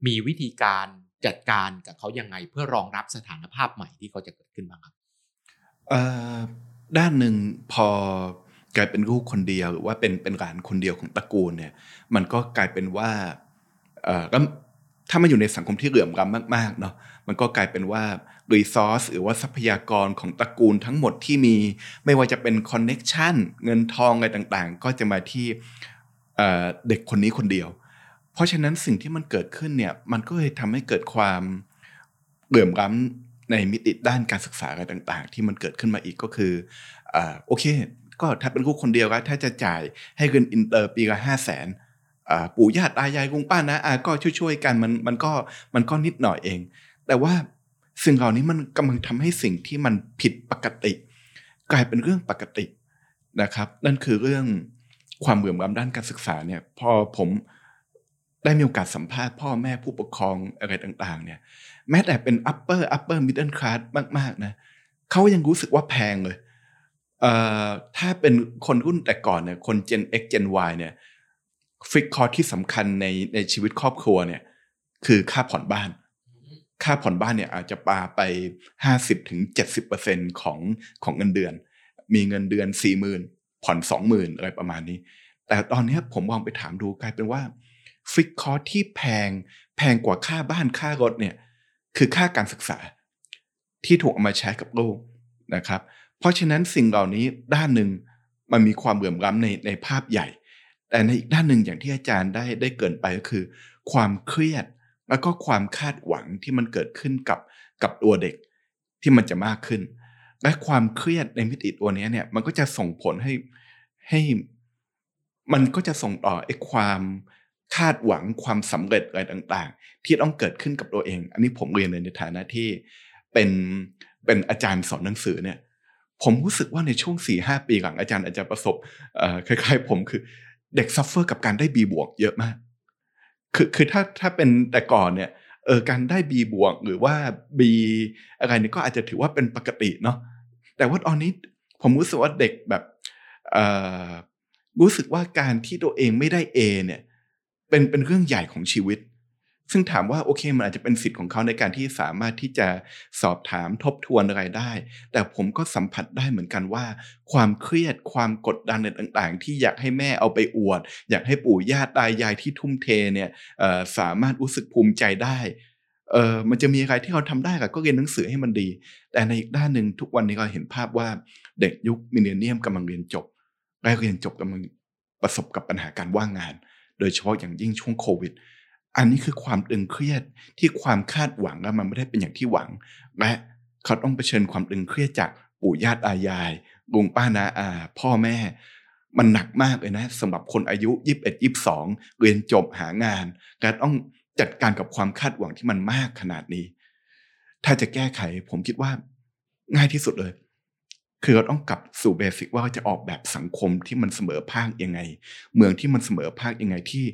มีวิธีการจัดการกับเขายังไงเพื่อรองรับสถานภาพใหม่ที่เขาจะเกิดขึ้นบ้างครับด้านหนึ่งพอกลายเป็นลูกคนเดียวหรือว่าเป็นเป็นหลานคนเดียวของตระกูลเนี่ย มันก็กลายเป็นว่าเออก็ ถ้ามันอยู่ในสังคมที่เหลื่อมล้ำมากๆเนาะมันก็กลายเป็นว่ารีซอสหรือว่าทรัพยากรของตระกูลทั้งหมดที่มี ไม่ว่าจะเป็นคอนเน็กชันเงินทองอะไรต่างๆ ก็จะมาที่เเด็กคนนี้คนเดียว เพราะฉะนั้นสิ่งที่มันเกิดขึ้นเนี่ยมันก็เลยทำให้เกิดความเหลื่อมล้ำในมิติด้านการศึกษาอะไรต่าง ๆ ที่มันเกิดขึ้นมาอีกก็คืออโอเค ก็ถ้าเป็นลูกคนเดียวก็ถ้าจะจ่ายให้เรียนอินเตอร์ปีละห้าแสน ปู่ย่าตายายลุงป้านะอาก็ช่วยๆกันมันมันก็มันก็นิดหน่อยเอง แต่ว่าสิ่งเหล่านี้มันกำลังทำให้สิ่งที่มันผิดปกติ กลายเป็นเรื่องปกตินะครับ นั่นคือเรื่องความเหลื่อมล้ำด้านการศึกษาเนี่ยพอผมได้มีโอกาสสัมภาษณ์พ่อแม่ผู้ปกครองอะไรต่างๆ เนี่ย แม้แต่เป็น upper upper middle class มากๆนะเขายังรู้สึกว่าแพงเลยเอ่อถ้าเป็นคนรุ่นแต่ก่อนเนี่ยคน Gen X Gen Y เนี่ย ฟิกคอร์ที่สำคัญในในชีวิตครอบครัวเนี่ย คือค่าผ่อนบ้าน ค่าผ่อนบ้านเนี่ยอาจจะปาไปห้าสิบถึงเจ็ดสิบเปอร์เซ็นของของเงินเดือน มีเงินเดือนสี่หมื่นผ่อนสองหมื่นอะไรประมาณนี้ แต่ตอนนี้ผมมองไปถามดูกลายเป็นว่าฟิกคอร์ที่แพงแพงกว่าค่าบ้านค่ารถเนี่ย คือค่าการศึกษา ที่ถูกเอามาใช้กับลูกนะครับ เพราะฉะนั้นสิ่งเหล่านี้ด้านหนึ่งมันมีความเหลื่อมล้ำในในภาพใหญ่ แต่ในอีกด้านหนึ่งอย่างที่อาจารย์ได้ได้เกินไปก็คือ ความเครียดแล้วก็ความคาดหวังที่มันเกิดขึ้นกับกับตัวเด็กที่มันจะมากขึ้น และความเครียดในมิติตัวนี้เนี่ยมันก็จะส่งผลให้ให้มันก็จะส่งต่อไอ้ความคาดหวังความสำเร็จอะไรต่างๆ ที่ต้องเกิดขึ้นกับตัวเอง อันนี้ผมเรียนเลยในฐานะที่เป็นเป็นอาจารย์สอนหนังสือเนี่ย ผมรู้สึกว่าในช่วงสี่ห้าปีหลังอาจารย์อาจจะประสบคล้ายๆ ผมคือ เด็ก suffer กับการได้ B บวกเยอะมาก คือคือถ้าถ้าเป็นแต่ก่อนเนี่ยเออการได้ B บวกหรือว่า B อะไรเนี่ยก็อาจจะถือว่าเป็นปกติเนาะแต่ว่าตอนนี้ผมรู้สึกว่าเด็กแบบอ่อรู้สึกว่าการที่ตัวเองไม่ได้เอเนี่ยเป็นเป็นเรื่องใหญ่ของชีวิต ซึ่งถามว่าโอเคมันอาจจะเป็นสิทธิ์ของเขาในการที่สามารถที่จะสอบถามทบทวนอะไรได้ แต่ผมก็สัมผัสได้เหมือนกันว่า ความเครียดความกดดันต่างๆ ที่อยากให้แม่เอาไปอวด อยากให้ปู่ย่าตายายที่ทุ่มเทเนี่ยสามารถรู้สึกภูมิใจได้เออมันจะมีอะไรที่เขาทำได้ก็เรียนหนังสือให้มันดี แต่ในอีกด้านหนึ่งทุกวันนี้เราเห็นภาพว่าเด็กยุคมิเลเนียมกำลังเรียนจบและเรียนจบกำลังประสบกับปัญหาการว่างงาน โดยเฉพาะอย่างยิ่งช่วงโควิด อันนี้คือความตึงเครียดที่ความคาดหวังแล้วมันไม่ได้เป็นอย่างที่หวัง และเขาต้องเผชิญความตึงเครียดจากปู่ย่าตายายลุงป้านาอาพ่อแม่ มันหนักมากเลยนะสำหรับคนอายุยี่สิบเอ็ดยี่สิบสองเรียนจบหางาน การต้องจัดการกับความคาดหวังที่มันมากขนาดนี้ ถ้าจะแก้ไขผมคิดว่าง่ายที่สุดเลย คือเราต้องกลับสู่เบสิกว่าจะออกแบบสังคมที่มันเสมอภาคยังไง เมืองที่มันเสมอภาคยังไงที่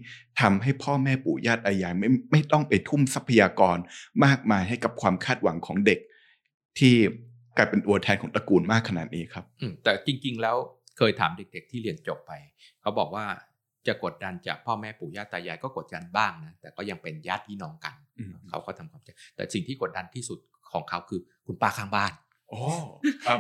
ทำให้พ่อแม่ปู่ย่าตายายไม่ไม่ต้องไปทุ่มทรัพยากรมากมายให้กับความคาดหวังของเด็ก ที่กลายเป็นตัวแทนของตระกูลมากขนาดนี้ครับแต่จริง ๆ แล้วเคยถามเด็ก ๆ ที่เรียนจบไป เขาบอกว่าจะกดดันจากพ่อแม่ปู่ย่าตายายก็กดดันบ้างนะแต่ก็ยังเป็นญาติพี่น้องกันเขาก็ทำความใจแต่สิ่งที่กดดันที่สุดของเขาคือคุณป้าข้างบ้าน โอ้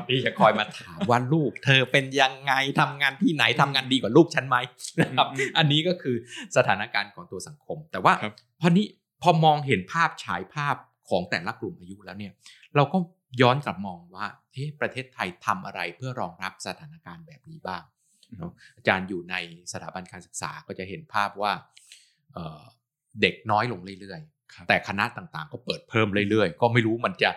พี่จะคอยมาถามว่าลูก เธอเป็นยังไงทำงานที่ไหนทำงานดีกว่าลูกฉันไหมนะครับ อันนี้ก็คือสถานการณ์ของตัวสังคม แต่ว่าพอนี้พอมองเห็นภาพฉายภาพของแต่ละกลุ่มอายุแล้วเนี่ย เราก็ย้อนกลับมองว่าเฮ้ประเทศไทยทำอะไรเพื่อรองรับสถานการณ์แบบนี้บ้างอาจารย์อยู่ในสถาบันการศึกษาก็จะเห็นภาพว่าเด็กน้อยลงเรื่อยๆ แต่คณะต่างๆ ก็เปิดเพิ่มเรื่อยๆ ก็ไม่รู้มันจะ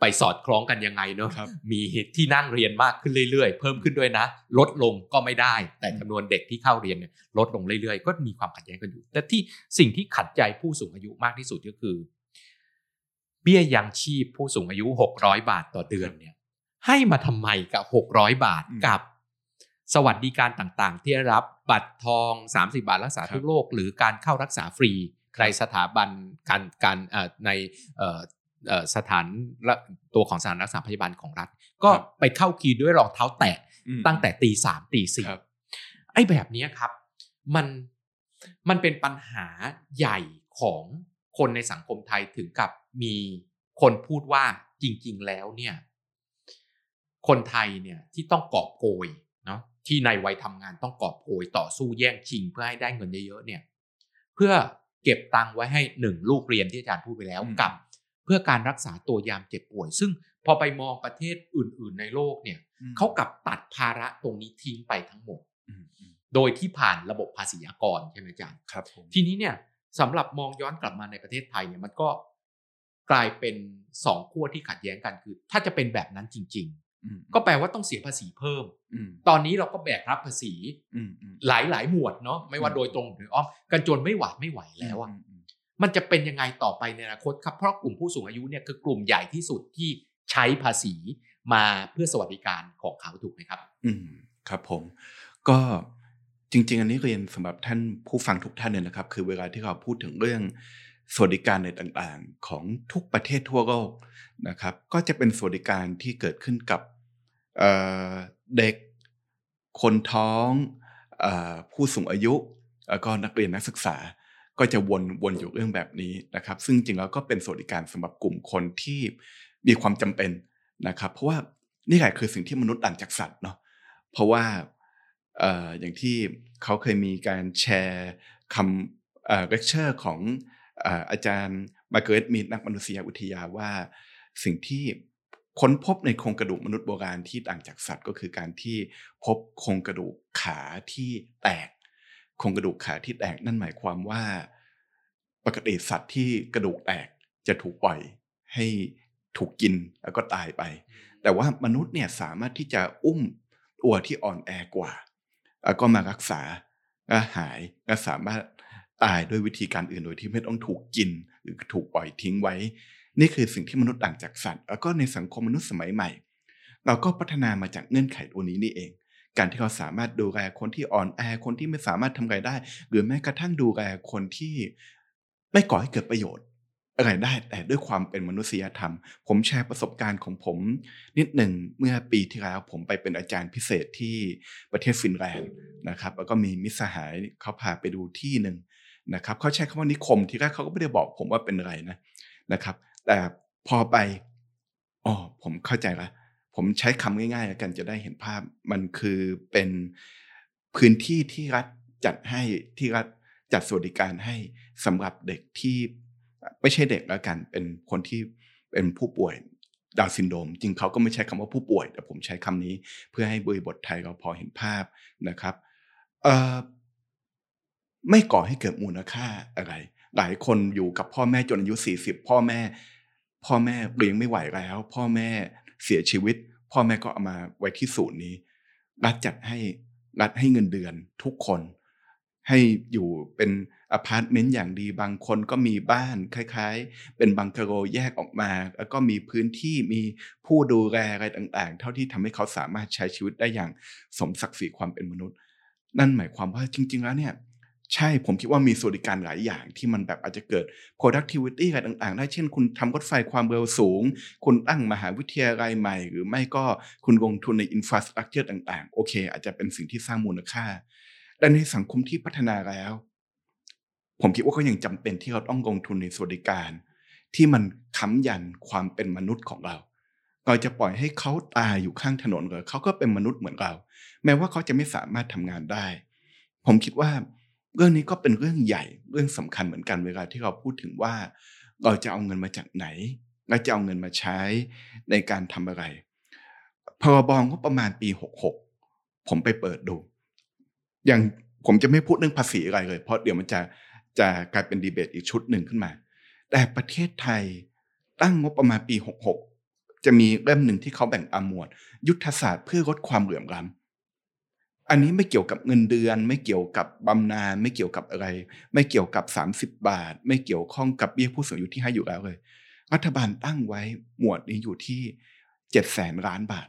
ไปสอดคล้องกันยังไงเนาะมีที่นั่งเรียนมากขึ้นเรื่อยๆ เพิ่มขึ้นด้วยนะ ลดลงก็ไม่ได้ แต่จำนวนเด็กที่เข้าเรียนเนี่ยลดลงเรื่อยๆ ก็มีความขัดแย้งกันอยู่ แต่ที่สิ่งที่ขัดใจผู้สูงอายุมากที่สุดก็คือ เบี้ยยังชีพผู้สูงอายุหกร้อยบาทต่อเดือนเนี่ย ให้มาทำไมกับหกร้อยบาทกับ สวัสดิการต่างๆ ที่รับบัตรทอง 30 บาทรักษาทุกโรคหรือการเข้ารักษาฟรีในสถาบันการการใน สถานตัวของสถานรักษาพยาบาลของรัฐ ก็ไปเข้าคีด้วยรองเท้าแตะตั้งแต่ตีสามตีสี่ไอ้แบบนี้ครับ มันมันเป็นปัญหาใหญ่ของคนในสังคมไทยถึงกับมีคนพูดว่าจริง ๆ แล้วเนี่ย คนไทยเนี่ยที่ต้องกอบโกยเนาะที่ในวัยทำงานต้องกอบโกยต่อสู้แย่งชิงเพื่อให้ได้เงินเยอะๆเนี่ย เพื่อเก็บตังค์ไว้ให้หนึ่งลูกเรียนที่อาจารย์พูดไปแล้วกับ พื่อการรักษาตัวยามเจ็บป่วย ซึ่งพอไปมองประเทศอื่น ๆ ในโลกเนี่ยเขากับตัดภาระตรงนี้ทิ้งไปทั้งหมด โดยที่ผ่านระบบภาษีอากรใช่ไหมอาจารย์ครับผมทีนี้เนี่ยสำหรับมองย้อนกลับมาในประเทศไทยเนี่ยมันก็กลายเป็นสองขั้วที่ขัดแย้งกันคือ ถ้าจะเป็นแบบนั้นจริงอืมๆก็แปลว่าต้องเสียภาษีเพิ่มอืมตอนนี้เราก็แบกรับภาษีอืมอืมหลายหลายๆหมวดเนาะไม่ว่าอืมโดยตรงหรืออ้อมกันจนไม่หวาดไม่ไหวแล้วอะอื มันจะเป็นยังไงต่อไปในอนาคตครับ เพราะกลุ่มผู้สูงอายุเนี่ยคือกลุ่มใหญ่ที่สุดที่ใช้ภาษีมาเพื่อสวัสดิการของเขาถูกไหมครับ อืมครับผม ก็จริง ๆ อันนี้เรียนสำหรับท่านผู้ฟังทุกท่านเนี่ยนะครับ คือเวลาที่เราพูดถึงเรื่องสวัสดิการในต่างๆ ของทุกประเทศทั่วโลกนะครับ ก็จะเป็นสวัสดิการที่เกิดขึ้นกับเเด็ก คนท้องอผู้สูงอายุแล้วก็นักเรียนนักศึกษา ก็จะวนวนอยู่เรื่องแบบนี้นะครับ ซึ่งจริงแล้วก็เป็นสวัสดิการสำหรับกลุ่มคนที่มีความจำเป็นนะครับ เพราะว่านี่แหละคือสิ่งที่มนุษย์ต่างจากสัตว์เนาะเพราะว่าอย่างที่เขาเคยมีการแชร์คำเลคเชอร์ของอาจารย์ Margaret Mead นักมนุษยวิทยาว่าสิ่งที่ค้นพบในโครงกระดูกมนุษย์โบราณที่ต่างจากสัตว์ก็คือการที่พบโครงกระดูกขาที่แตก โครงกระดูกขาที่แตกนั่นหมายความว่า ปกติสัตว์ที่กระดูกแตกจะถูกปล่อยให้ถูกกินแล้วก็ตายไป แต่ว่ามนุษย์เนี่ยสามารถที่จะอุ้มตัวที่อ่อนแอกว่าแล้วก็มารักษาและหายและสามารถตายด้วยวิธีการอื่นโดยที่ไม่ต้องถูกกิน หรือถูกปล่อยทิ้งไว้ นี่คือสิ่งที่มนุษย์ต่างจากสัตว์ แล้วก็ในสังคมมนุษย์สมัยใหม่ เราก็พัฒนามาจากเงื่อนไขตัวนี้นี่เอง การที่เราสามารถดูแลคนที่อ่อนแอคนที่ไม่สามารถทำอะไรได้ หรือแม้กระทั่งดูแลคนที่ไม่ก่อให้เกิดประโยชน์อะไรได้แต่ด้วยความเป็นมนุษยธรรม ผมแชร์ประสบการณ์ของผม นิดหนึ่งเมื่อปีที่แล้วผมไปเป็นอาจารย์พิเศษที่ประเทศฟินแลนด์นะครับแล้วก็มีมิสหายเขาพาไปดูที่หนึ่งนะครับเขาใช้คำว่านิคมที่แรกเขาก็ไม่ได้บอกผมว่าเป็นอะไรนะนะครับ แต่พอไปอ๋อผมเข้าใจละ ผมใช้คำง่ายๆแล้วกันจะได้เห็นภาพมันคือเป็นพื้นที่ที่รัฐจัดให้ที่รัฐจัดสวัสดิการให้สำหรับเด็กที่ไม่ใช่เด็กแล้วกัน เป็นคนที่เป็นผู้ป่วยดาวซินโดมจริงเขาก็ไม่ใช้คำว่าผู้ป่วย แต่ผมใช้คำนี้เพื่อให้บริบทไทยเราพอเห็นภาพนะครับไม่ก่อให้เกิดมูลค่าอะไร หลายคนอยู่กับพ่อแม่จนอายุสี่สิบพ่อแม่ พ่อแม่เลี้ยงไม่ไหวแล้ว พ่อแม่ เสียชีวิต พ่อแม่ก็เอามาไว้ที่ศูนย์นี้ รัฐจัดให้รัฐให้เงินเดือนทุกคน ให้อยู่เป็นอพาร์ตเมนต์อย่างดีบางคนก็มีบ้านคล้ายๆ เป็นบังกะโลแยกออกมา แล้วก็มีพื้นที่มีผู้ดูแลอะไรต่างๆ เท่าที่ทำให้เขาสามารถใช้ชีวิตได้อย่างสมศักดิ์ศรีความเป็นมนุษย์ นั่นหมายความว่าจริง ๆ แล้วเนี่ย ใช่ผมคิดว่ามีสวัสดิการหลายอย่างที่มันแบบอาจจะเกิด productivity อะไรต่างๆ ได้เช่นคุณทำรถไฟความเร็วสูง คุณตั้งมหาวิทยาลัยใหม่ หรือไม่ก็คุณลงทุนใน infrastructure ต่างๆ โอเค อาจจะเป็นสิ่งที่สร้างมูลค่า แต่ในสังคมที่พัฒนาแล้ว ผมคิดว่าก็ยังจำเป็นที่เราต้องลงทุนในสวัสดิการ ที่มันค้ำยันความเป็นมนุษย์ของเราเราจะปล่อยให้เขาตายอยู่ข้างถนนเหรอเขาก็เป็นมนุษย์เหมือนเรา แม้ว่าเขาจะไม่สามารถทำงานได้ ผมคิดว่า เรื่องนี้ก็เป็นเรื่องใหญ่เรื่องสำคัญเหมือนกันเวลาที่เราพูดถึงว่า เราจะเอาเงินมาจากไหนและจะเอาเงินมาใช้ในการทำอะไรพรบงบประมาณปี 66 ผมไปเปิดดู อย่างผมจะไม่พูดเรื่องภาษีอะไรเลย เพราะเดี๋ยวมันจะจะกลายเป็นดีเบตอีกชุดหนึ่งขึ้นมา แต่ประเทศไทยตั้งงบประมาณปี 66 จะมีเล่มหนึ่งที่เขาแบ่งอมวด ยุทธศาสตร์เพื่อลดความเหลื่อมล้ำ อันนี้ไม่เกี่ยวกับเงินเดือน ไม่เกี่ยวกับบำนาญไม่เกี่ยวกับอะไร ไม่เกี่ยวกับ 30 บาท ไม่เกี่ยวข้องกับเบี้ยผู้สูงอายุที่ให้อยู่แล้วเลย รัฐบาลตั้งไว้หมวดนี้อยู่ที่เจ็ดแสนล้านบาท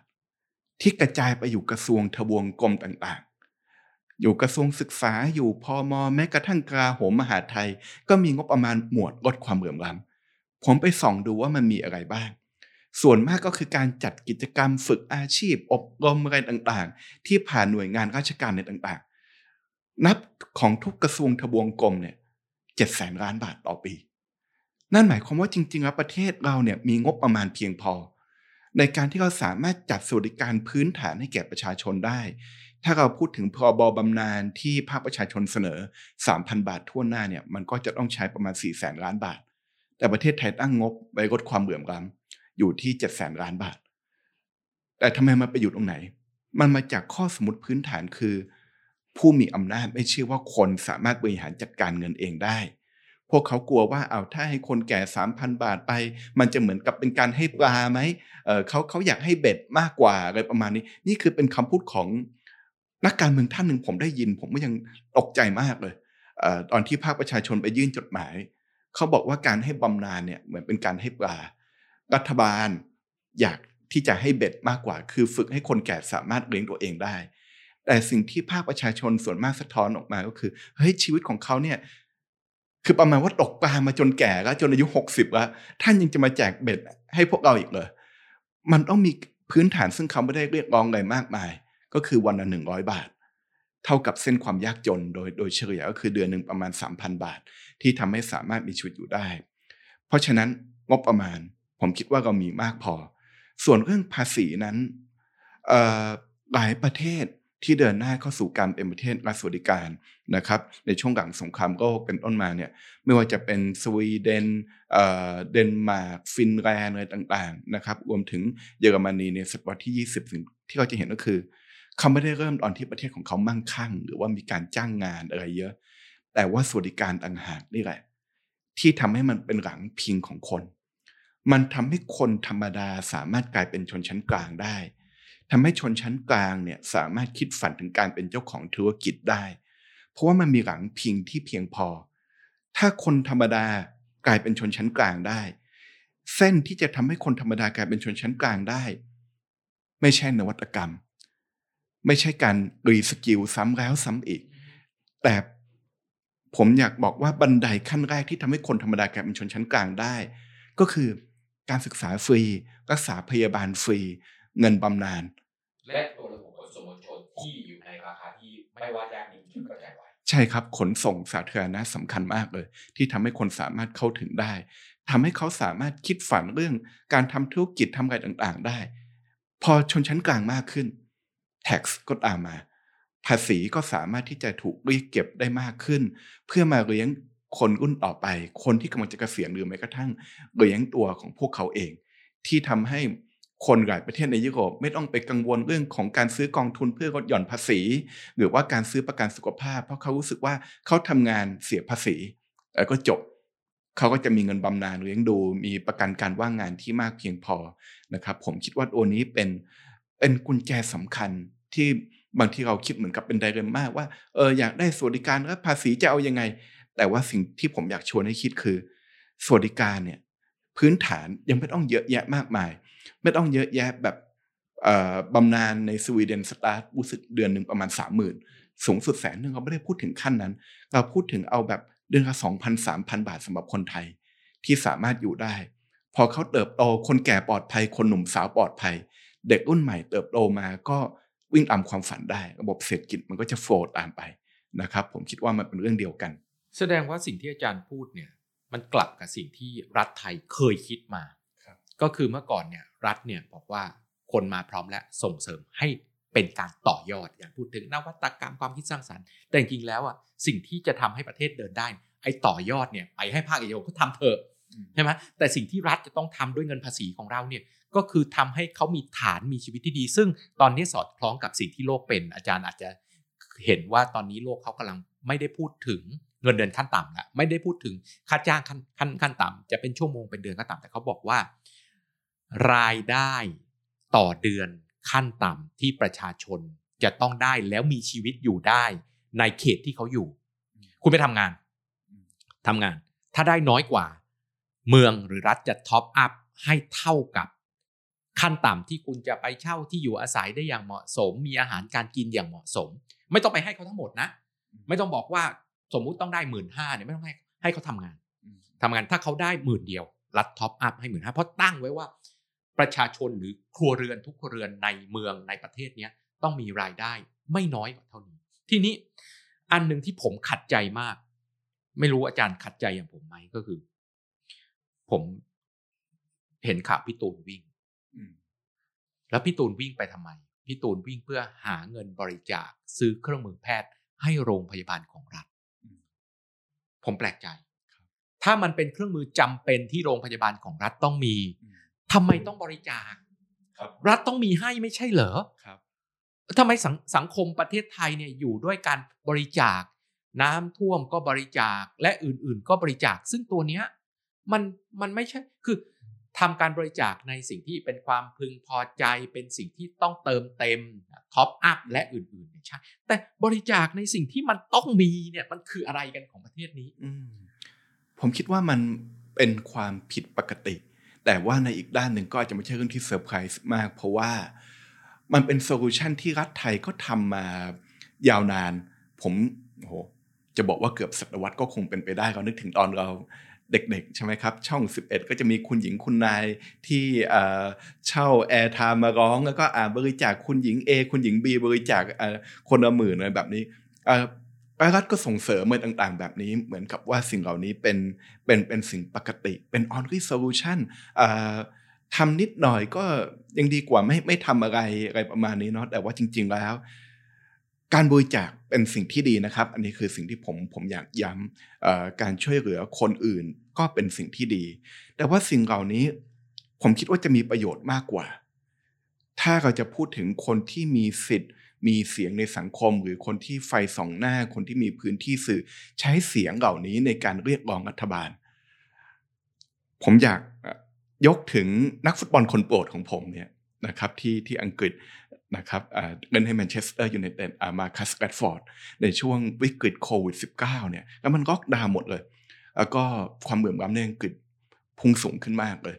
ที่กระจายไปอยู่กระทรวงทบวงกรมต่างๆ อยู่กระทรวงศึกษาอยู่พอมแม้กระทั่งกลาโหมมหาไทย ก็มีงบประมาณหมวดลดความเหลื่อมล้ำผมไปส่องดูว่ามันมีอะไรบ้าง ส่วนมากก็คือการจัดกิจกรรมฝึกอาชีพ อบรมอะไรต่างๆ ที่ผ่านหน่วยงานราชการในต่างๆ นับของทุกกระทรวงทบวงกรมเนี่ยเจ็ดแสนล้านบาทต่อปี นั่นหมายความว่าจริงๆแล้วประเทศเราเนี่ยมีงบประมาณเพียงพอ ในการที่เราสามารถจัดสวัสดิการพื้นฐานให้แก่ประชาชนได้ ถ้าเราพูดถึงพรบบำนาญที่ภาคประชาชนเสนอ 3,000 บาททั่วหน้าเนี่ยมันก็จะต้องใช้ประมาณ4แสนล้านบาท แต่ประเทศไทยตั้งงบไว้ลดความเหลื่อมล้ำ อยู่ที่7แสนล้านบาท แต่ทำไมมันไปอยู่ตรงไหน มันมาจากข้อสมมติพื้นฐานคือ ผู้มีอำนาจไม่เชื่อว่าคนสามารถบริหารจัดการเงินเองได้ พวกเขากลัวว่าเอาถ้าให้คนแก่สามพันบาทไป มันจะเหมือนกับเป็นการให้ปลาไหมเเขาเขาอยากให้เบ็ดมากกว่าอะไรประมาณนี้ นี่คือเป็นคำพูดของนักการเมืองท่านหนึ่งผมได้ยิน ผมก็ยังตกใจมากเลยเอตอนที่ภาคประชาชนไปยื่นจดหมาย เขาบอกว่าการให้บำนาญเนี่ยเหมือนเป็นการให้ปลา รัฐบาลอยากที่จะให้เบ็ดมากกว่า คือฝึกให้คนแก่สามารถเลี้ยงตัวเองได้ แต่สิ่งที่ภาคประชาชนส่วนมากสะท้อนออกมาก็คือเฮ้ยชีวิตของเขาเนี่ยคือประมาณว่าตกปลามาจนแก่แล้วจนอายุหกสิบแล้วท่านยังจะมาแจกเบ็ดให้พวกเราอีกเลยมันต้องมีพื้นฐานซึ่งเขาไม่ได้เรียกร้องอะไรมากมาย ก็คือวันละหนึ่งร้อยบาท เท่ากับเส้นความยากจนโดยโดยเฉลี่ยก็คือเดือนหนึ่งประมาณสามพันบาท ที่ทำให้สามารถมีชีวิตอยู่ได้ เพราะฉะนั้นงบประมาณ ผมคิดว่าเรามีมากพอ ส่วนเรื่องภาษีนั้นหลายประเทศที่เดินหน้าเข้าสู่การเป็นประเทศรัฐสวัสดิการนะครับ ในช่วงหลังสงครามโลกเป็นต้นมาเนี่ยไม่ว่าจะเป็นสวีเดนเดนมาร์กฟินแลนด์อะไรต่างๆนะครับรวมถึงเยอรมนีในศตวรรษที่ 20ที่เราจะเห็นก็คือ เขาไม่ได้เริ่มตอนที่ประเทศของเขามั่งคั่ง หรือว่ามีการจ้างงานอะไรเยอะ แต่ว่าสวัสดิการต่างหากนี่แหละ ที่ทำให้มันเป็นหลังพิงของคน มันทำให้คนธรรมดาสามารถกลายเป็นชนชั้นกลางได้ทำให้ชนชั้นกลางเนี่ยสามารถคิดฝันถึงการเป็นเจ้าของธุรกิจได้ เพราะว่ามันมีหลังพิงที่เพียงพอ ถ้าคนธรรมดากลายเป็นชนชั้นกลางได้ เส้นที่จะทำให้คนธรรมดากลายเป็นชนชั้นกลางได้ ไม่ใช่นวัตกรรม ไม่ใช่การรีสกิลซ้ำแล้วซ้ำอีก แต่ผมอยากบอกว่าบันไดขั้นแรกที่ทำให้คนธรรมดากลายเป็นชนชั้นกลางได้ ก็คือ การศึกษาฟรี รักษาพยาบาลฟรี เงินบำนาญและตัวระบบขนส่งมวลชนที่อยู่ในราคาที่ไม่ว่ายากดีมีกระจายไว้ใช่ครับขนส่งสาธารณะสำคัญมากเลย ที่ทำให้คนสามารถเข้าถึงได้ทำให้เขาสามารถคิดฝันเรื่อง การทำธุรกิจทำอะไรต่างๆ ได้ พอชนชั้นกลางมากขึ้น tax ก็ตามมา ภาษีก็สามารถที่จะถูกเรียกเก็บได้มากขึ้น เพื่อมาเลี้ยง คนรุ่นต่อไป คนที่กำลังจะเกษียณหรือแม้กระทั่งเลี้ยงตัวของพวกเขาเอง ที่ทำให้คนหลายประเทศในยุโรปไม่ต้องไปกังวลเรื่องของการซื้อกองทุนเพื่อลดหย่อนภาษี หรือว่าการซื้อประกันสุขภาพ เพราะเขารู้สึกว่าเขาทำงานเสียภาษีแล้วก็จบเขาก็จะมีเงินบำนาญเลี้ยงดู มีประกันการว่างงานที่มากเพียงพอนะครับ ผมคิดว่าโอนี้เป็นเป็นกุญแจสำคัญที่บางทีเราคิดเหมือนกับเป็นไดเรมมากว่าเอออยากได้สวัสดิการแล้วภาษีจะเอายังไง แต่ว่าสิ่งที่ผมอยากชวนให้คิดคือ สวัสดิการเนี่ยพื้นฐานยังไม่ต้องเยอะแยะมากมาย ไม่ต้องเยอะแยะแบบบำนาญในสวีเดนสตาร์ทรู้สึกเดือนหนึ่งประมาณสามหมื่นสูงสุดแสนหนึ่งเราไม่ได้พูดถึงขั้นนั้น เราพูดถึงเอาแบบเดือนละสองพันสามพันบาทสำหรับคนไทย ที่สามารถอยู่ได้ พอเขาเติบโตคนแก่ปลอดภัย คนหนุ่มสาวปลอดภัย เด็กรุ่นใหม่เติบโตมาก็วิ่งตามความฝันได้ ระบบเศรษฐกิจมันก็จะโฟล์ตามไปนะครับ ผมคิดว่ามันเป็นเรื่องเดียวกัน แสดงว่าสิ่งที่อาจารย์พูดเนี่ยมันกลับกับสิ่งที่รัฐไทยเคยคิดมา ก็คือเมื่อก่อนเนี่ยรัฐเนี่ยบอกว่าคนมาพร้อมและส่งเสริมให้เป็นการต่อยอดอย่างพูดถึงนวัตกรรมความคิดสร้างสรรค์ แต่จริงๆแล้วอะสิ่งที่จะทำให้ประเทศเดินได้ ไอ้ต่อยอดเนี่ยไปให้ภาคเอกชนเขาทำเถอะใช่ไหมแต่สิ่งที่รัฐจะต้องทำด้วยเงินภาษีของเราเนี่ยก็คือทำให้เขามีฐานมีชีวิตที่ดี ซึ่งตอนนี้สอดคล้องกับสิ่งที่โลกเป็นอาจารย์อาจจะเห็นว่าตอนนี้โลกเขากำลังไม่ได้พูดถึง เงินเดือนขั้นต่ำละไม่ได้พูดถึงค่าจ้างขั้นขั้นขั้นต่ำจะเป็นชั่วโมงเป็นเดือนขั้นต่ำแต่เขาบอกว่า รายได้ต่อเดือนขั้นต่ำที่ประชาชนจะต้องได้แล้วมีชีวิตอยู่ได้ในเขตที่เขาอยู่ คุณไปทำงานทำงาน ถ้าได้น้อยกว่า เมืองหรือรัฐจะท็อปอัพให้เท่ากับขั้นต่ำที่คุณจะไปเช่าที่อยู่อาศัยได้อย่างเหมาะสม มีอาหารการกินอย่างเหมาะสม ไม่ต้องไปให้เขาทั้งหมดนะ ไม่ต้องบอกว่า สมมุติต้องได้หมื่นห้าเนี่ยไม่ต้องให้ให้เขาทำงานทำงานถ้าเขาได้หมื่นเดียว รัฐ top up ให้หมื่นห้าเพราะตั้งไว้ว่า ประชาชนหรือครัวเรือนทุกครัวเรือนในเมืองในประเทศเนี้ยต้องมีรายได้ไม่น้อยกว่าเท่านี้ ทีนี้อันหนึ่งที่ผมขัดใจมาก ไม่รู้อาจารย์ขัดใจอย่างผมไหมก็คือ ผมเห็นข่าวพี่ตูนวิ่งแล้วพี่ตูนวิ่งไปทำไม พี่ตูนวิ่งเพื่อหาเงินบริจาคซื้อเครื่องมือแพทย์ให้โรงพยาบาลของรัฐ ผมแปลกใจ ถ้ามันเป็นเครื่องมือจำเป็นที่โรงพยาบาลของรัฐต้องมีทำไมต้องบริจาค รัฐต้องมีให้ไม่ใช่เหรอครับทำไมสังสังคมประเทศไทยเนี่ยอยู่ด้วยการบริจาค น้ำท่วมก็บริจาคและอื่นๆ ก็บริจาคซึ่งตัวเนี้ยมันมันไม่ใช่คือ ทำการบริจาคในสิ่งที่เป็นความพึงพอใจ เป็นสิ่งที่ต้องเติมเต็ม top up และอื่นๆเนี่ยใช่แต่บริจาคในสิ่งที่มันต้องมีเนี่ยมันคืออะไรกันของประเทศนี้อืผมคิดว่ามันเป็นความผิดปกติ แต่ว่าในอีกด้านหนึ่งก็อาจจะไม่ใช่เรื่องที่เซอร์ไพรส์มาก เพราะว่ามันเป็น solution ที่รัฐไทยก็ทำมายาวนาน ผมโอ้โหจะบอกว่าเกือบศตวรรษก็คงเป็นไปได้เรานึกถึงตอนเรา เด็กๆ ใช่ไหมครับ ช่อง 11 ก็จะมีคุณหญิงคุณนายที่เช่าแอร์ทม์มาร้อง แล้วก็อ่าบริจาคคุณหญิง A คุณหญิง B บริจาคคนละหมื่นอะไรแบบนี้เอ่อรัฐก็ส่งเสริมอะไรต่างๆ แบบนี้เหมือนกับว่าสิ่งเหล่านี้เป็นเป็นเป็นสิ่งปกติเป็น only solution ทำนิดหน่อยก็ยังดีกว่าไม่ไม่ทำอะไรอะไรประมาณนี้เนาะแต่ว่าจริง ๆแล้ว การบริจาคเป็นสิ่งที่ดีนะครับ อันนี้คือสิ่งที่ผมผมอยากย้ำการช่วยเหลือคนอื่นก็เป็นสิ่งที่ดี แต่ว่าสิ่งเหล่านี้ผมคิดว่าจะมีประโยชน์มากกว่า ถ้าเราจะพูดถึงคนที่มีสิทธิ์ มีเสียงในสังคม หรือคนที่ไฟส่องหน้า คนที่มีพื้นที่สื่อ ใช้เสียงเหล่านี้ในการเรียกร้องรัฐบาล ผมอยากยกถึงนักฟุตบอลคนโปรดของผมเนี่ยนะครับที่ที่อังกฤษ นะครับเล่นให้แมนเชสเตอร์ยูไนเต็ดมาร์คัสแรชฟอร์ดในช่วงวิกฤตโควิด -19 เนี่ยแล้วมันก็ down หมดเลย แล้วก็ความเหลื่อมล้ำในอังกฤษพุ่งสูงขึ้นมากเลย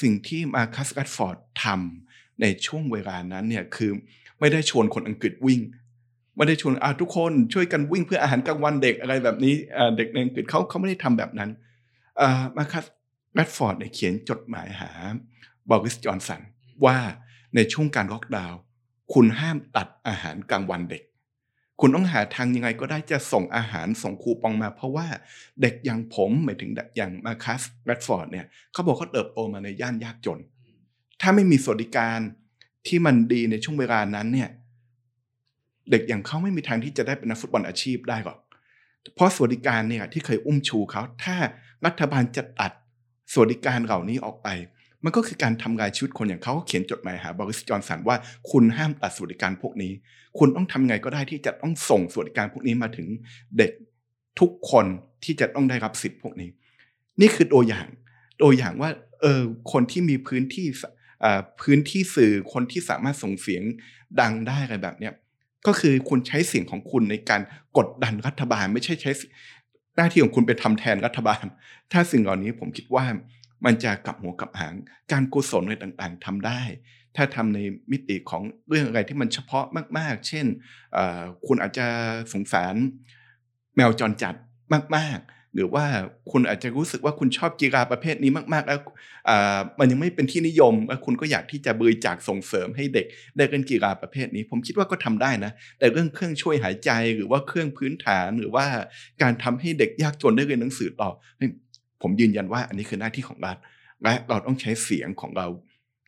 สิ่งที่มาร์คัสแรชฟอร์ดทำในช่วงเวลานั้นเนี่ยคือไม่ได้ชวนคนอังกฤษวิ่ง ไม่ได้ชวนทุกคนช่วยกันวิ่งเพื่ออาหารกลางวันเด็กอะไรแบบนี้เด็กในอังกฤษเขาเขาไม่ได้ทำแบบนั้นมาคัสแรดฟอร์ดเนี่ยเขียนจดหมายหาบอริสจอนสันว่า ในช่วงการล็อกดาวน์คุณห้ามตัดอาหารกลางวันเด็ก คุณต้องหาทางยังไงก็ได้จะส่งอาหารส่งคูปองมา เพราะว่าเด็กอย่างผมหมายถึงอย่างมาคัสแรดฟอร์ดเนี่ยเขาบอกเขาเติบโตมาในย่านยากจน ถ้าไม่มีสวัสดิการที่มันดีในช่วงเวลานั้นเนี่ยเด็กอย่างเขาไม่มีทางที่จะได้เป็นนักฟุตบอลอาชีพได้หรอกเพราะสวัสดิการเนี่ยที่เคยอุ้มชูเขาถ้ารัฐบาลจะตัดสวัสดิการเหล่านี้ออกไป มันก็คือการทำลายชีวิตคนอย่างเขาเขียนจดหมายหาบริสจอนสันว่าคุณห้ามตัดสวัสดิการพวกนี้ คุณต้องทำไงก็ได้ที่จะต้องส่งสวัสดิการพวกนี้มาถึงเด็กทุกคนที่จะต้องได้รับสิทธิ์พวกนี้ นี่คือตัวอย่างตัวอย่างว่าเออคนที่มีพื้นที่พื้นที่สื่อคนที่สามารถส่งเสียงดังได้อะไรแบบเนี้ยก็คือคุณใช้เสียงของคุณในการกดดันรัฐบาล ไม่ใช่ใช้หน้าที่ของคุณไปทำแทนรัฐบาล ถ้าสิ่งเหล่านี้ผมคิดว่า มันจะกลับหัวกลับหาง การกุศลอะไรต่างๆทำได้ ถ้าทำในมิติของเรื่องอะไรที่มันเฉพาะมาก ๆ เช่นคุณอาจจะสงสารแมวจรจัดมาก ๆหรือว่าคุณอาจจะรู้สึกว่าคุณชอบกีฬาประเภทนี้มาก ๆ แล้วมันยังไม่เป็นที่นิยมแล้วคุณก็อยากที่จะบริจาคส่งเสริมให้เด็กได้เล่นกีฬาประเภทนี้ ผมคิดว่าก็ทำได้นะ แต่เรื่องเครื่องช่วยหายใจหรือว่าเครื่องพื้นฐานหรือว่าการทำให้เด็กยากจนได้เรียนหนังสือต่อ ผมยืนยันว่าอันนี้คือหน้าที่ของรัฐ และเราต้องใช้เสียงของเรา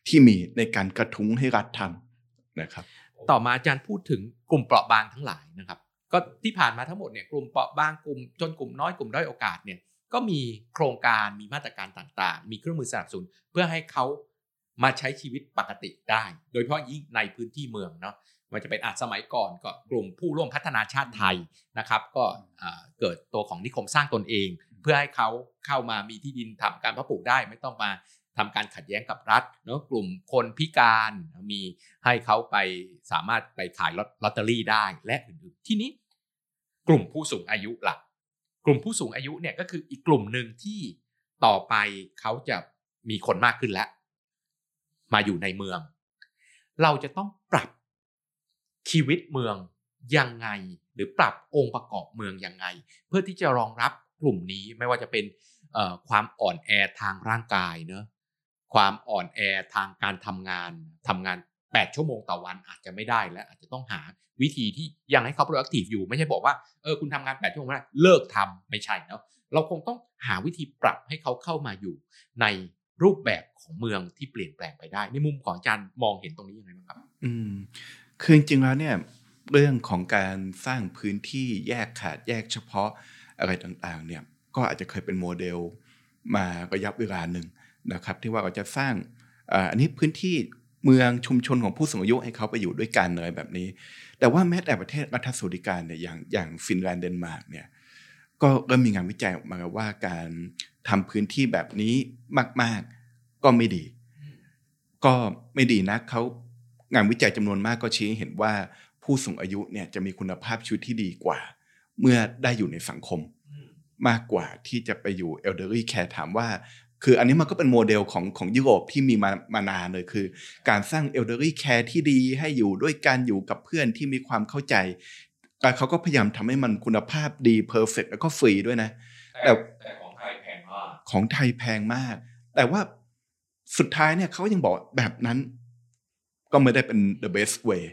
ที่มีในการกระทุ้งให้รัฐทำนะครับ ต่อมาอาจารย์พูดถึงกลุ่มเปราะบางทั้งหลายนะครับ ก็ที่ผ่านมาทั้งหมดเนี่ยกลุ่มเปราะบางกลุ่มจนกลุ่มน้อยกลุ่มด้อยโอกาสเนี่ยก็มีโครงการมีมาตรการต่างๆ มีเครื่องมือสนับสนุนเพื่อให้เขามาใช้ชีวิตปกติได้ โดยเฉพาะยิ่งในพื้นที่เมืองเนาะมันจะเป็นอาจสมัยก่อนก็กลุ่มผู้ร่วมพัฒนาชาติไทยนะครับ ก็เกิดตัวของนิคมสร้างตนเอง เพื่อให้เขาเข้ามามีที่ดินทำการเพาะปลูกได้ไม่ต้องมาทำการขัดแย้งกับรัฐเนาะกลุ่มคนพิการมีให้เขาไปสามารถไปขายลอตเตอรี่ได้และอื่นๆที่นี้กลุ่มผู้สูงอายุหลักกลุ่มผู้สูงอายุเนี่ยก็คืออีกกลุ่มหนึ่งที่ต่อไปเขาจะมีคนมากขึ้นแล้ว มาอยู่ในเมือง เราจะต้องปรับชีวิตเมืองยังไง หรือปรับองค์ประกอบเมืองยังไง เพื่อที่จะรองรับ กลุ่มนี้ไม่ว่าจะเป็นความอ่อนแอทางร่างกายเนอะความอ่อนแอทางการทำงานทำงาน 8 ชั่วโมงต่อวันอาจจะไม่ได้แล้วอาจจะต้องหาวิธีที่ยังให้เขา productive อยู่ ไม่ใช่บอกว่าเออคุณทำงาน 8 ชั่วโมงไม่ได้เลิกทำไม่ใช่เนาะเราคงต้องหาวิธีปรับให้เขาเข้ามาอยู่ ในรูปแบบของเมืองที่เปลี่ยนแปลงไปได้ ในมุมของอาจารย์มองเห็นตรงนี้ยังไงบ้างครับ อืมคือจริงๆแล้วเนี่ยเรื่องของการสร้างพื้นที่แยกขาดแยกเฉพาะ อะไรต่างๆเนี่ยก็อาจจะเคยเป็นโมเดลมาระยะเวลาหนึ่งนะครับ ที่ว่าเราจะสร้างอันนี้พื้นที่เมืองชุมชนของผู้สูงอายุให้เขาไปอยู่ด้วยกันเลยแบบนี้ แต่ว่าแม้แต่ประเทศรัฐสวัสดิการเนี่ยอย่างอย่างฟินแลนด์เดนมาร์กเนี่ยก็เริ่มมีงานวิจัยออกมาว่าการทำพื้นที่แบบนี้มาก ๆ ก็ไม่ดี ก็ไม่ดีนะเขางานวิจัยจำนวนมากก็ชี้เห็นว่าผู้สูงอายุเนี่ยจะมีคุณภาพชีวิตที่ดีกว่า เมื่อได้อยู่ในสังคมมากกว่าที่จะไปอยู่ elderly care ถามว่า คืออันนี้มันก็เป็นโมเดลของของยุโรปที่มีมามานานเลยคือ การสร้าง elderly care ที่ดีให้อยู่ด้วยการอยู่กับเพื่อนที่มีความเข้าใจแต่เขาก็พยายามทำให้มันคุณภาพดี perfect แล้วก็ฟรีด้วยนะ แต่แต่ของไทยแพงมากของไทยแพงมาก แต่ว่าสุดท้ายเนี่ยเขายังบอกแบบนั้น ก็ไม่ได้เป็น the best way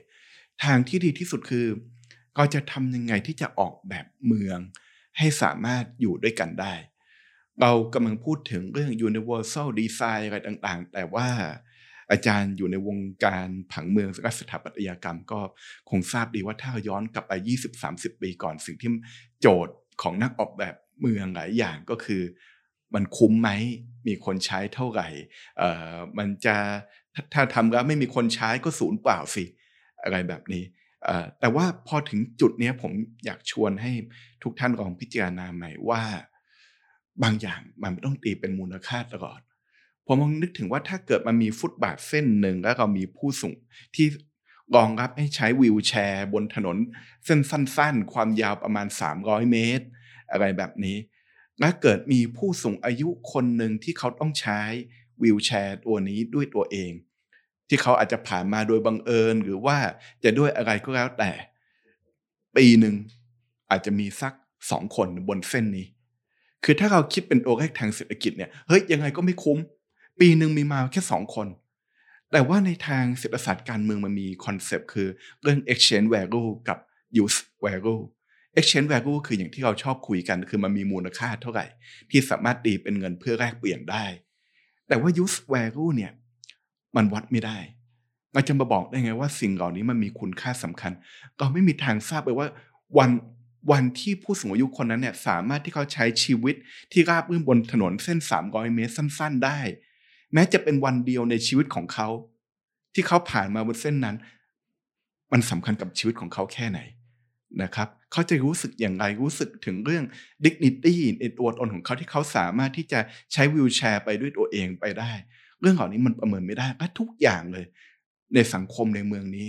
ทางที่ดีที่สุดคือ ก็จะทำยังไงที่จะออกแบบเมือง ให้สามารถอยู่ด้วยกันได้ เรากำลังพูดถึงเรื่อง universal design อะไรต่างๆ แต่ว่าอาจารย์อยู่ในวงการผังเมืองและสถาปัตยกรรมก็คงทราบดีว่าถ้าย้อนกลับไป 20-30 ปีก่อนสิ่งที่โจทย์ของนักออกแบบเมืองหลายอย่างก็คือ มันคุ้มไหมมีคนใช้เท่าไหร่มันจะถ้าถ้าทำแล้วไม่มีคนใช้ก็ศูนย์เปล่าสิ อะไรแบบนี้ แต่ว่าพอถึงจุดนี้ผมอยากชวนให้ทุกท่านลองพิจารณาใหม่ว่า บางอย่างมันไม่ต้องตีเป็นมูลค่าตลอดผมมองนึกถึงว่าถ้าเกิดมันมีฟุตบาทเส้นหนึ่งแล้วเรามีผู้สูงที่รองรับให้ใช้วีลแชร์ บนถนน เส้นสั้น ๆ ความยาวประมาณ 300 เมตร อะไรแบบนี้และเกิดมีผู้สูงอายุคนหนึ่งที่เขาต้องใช้วีลแชร์ตัวนี้ด้วยตัวเอง ที่เขาอาจจะผ่านมาโดยบังเอิญ หรือว่าจะด้วยอะไรก็แล้วแต่ ปีหนึ่งอาจจะมีสักสองคนบนเส้นนี้ คือถ้าเราคิดเป็นตัวเลขทางเศรษฐกิจเนี่ยเฮ้ยยังไงก็ไม่คุ้ม ปีหนึ่งมีมาแค่สองคน แต่ว่าในทางเศรษฐศาสตร์การเมืองมันมีคอนเซปต์คือเรื่อง exchange value กับ use value exchange value คืออย่างที่เราชอบคุยกัน คือมันมีมูลค่าเท่าไหร่ ที่สามารถตีเป็นเงินเพื่อแลกเปลี่ยนได้ แต่ว่า use value เนี่ย มันวัดไม่ได้ เราจะมาบอกได้ไงว่าสิ่งเหล่านี้มันมีคุณค่าสำคัญ เราไม่มีทางทราบเลยว่าวันวันที่ผู้สูงอายุคนนั้นเนี่ยสามารถที่เขาใช้ชีวิตที่ราบรื่นบนถนนเส้น 300 เมตรสั้น ๆ ได้ แม้จะเป็นวันเดียวในชีวิตของเขา ที่เขาผ่านมาบนเส้นนั้น มันสำคัญกับชีวิตของเขาแค่ไหนนะครับเขาจะรู้สึกอย่างไรรู้สึกถึงเรื่อง dignity ในตัวตนของเขาที่เขาสามารถที่จะใช้วิวแชร์ไปด้วยตัวเองไปได้ เรื่องเหล่านี้มันประเมินไม่ได้และทุกอย่างเลย ในสังคมในเมืองนี้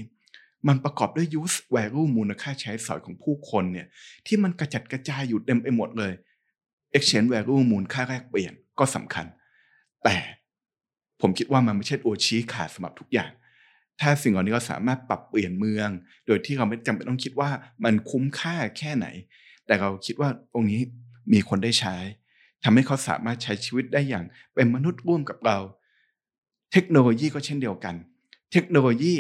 มันประกอบด้วย use value มูลค่าใช้สอยของผู้คนเนี่ยที่มันกระจัดกระจายอยู่เต็มไปหมดเลย exchange value มูลค่าแลกเปลี่ยนก็สำคัญ แต่ผมคิดว่ามันไม่ใช่ตัวชี้ขาดสำหรับทุกอย่างถ้าสิ่งเหล่านี้เราสามารถปรับเปลี่ยนเมือง โดยที่เราไม่จำเป็นต้องคิดว่ามันคุ้มค่าแค่ไหน แต่เราคิดว่าตรงนี้มีคนได้ใช้ทำให้เขาสามารถใช้ชีวิตได้อย่างเป็นมนุษย์ร่วมกับเรา เทคโนโลยีก็เช่นเดียวกัน เทคโนโลยี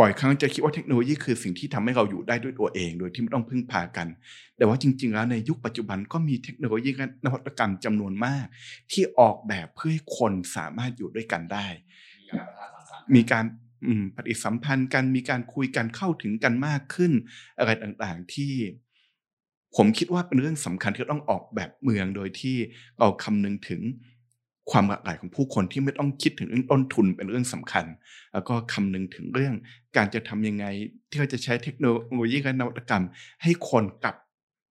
บ่อยครั้งจะคิดว่าเทคโนโลยีคือสิ่งที่ทำให้เราอยู่ได้ด้วยตัวเอง โดยที่ไม่ต้องพึ่งพากัน แต่ว่าจริง ๆ แล้วในยุคปัจจุบันก็มีเทคโนโลยีและนวัตกรรมจำนวนมาก ที่ออกแบบเพื่อให้คนสามารถอยู่ด้วยกันได้ มีการปฏิสัมพันธ์กันมีการคุยกันเข้าถึงกันมากขึ้น อะไรต่างๆที่ผมคิดว่าเป็นเรื่องสำคัญที่ต้องออกแบบเมืองโดยที่เราคำนึงถึง ความหลากหลายของผู้คนที่ไม่ต้องคิดถึงเรื่องต้นทุนเป็นเรื่องสำคัญ แล้วก็คำนึงถึงเรื่องการจะทำยังไงที่เราจะใช้เทคโนโลยีและนวัตกรรม ให้คนกลับ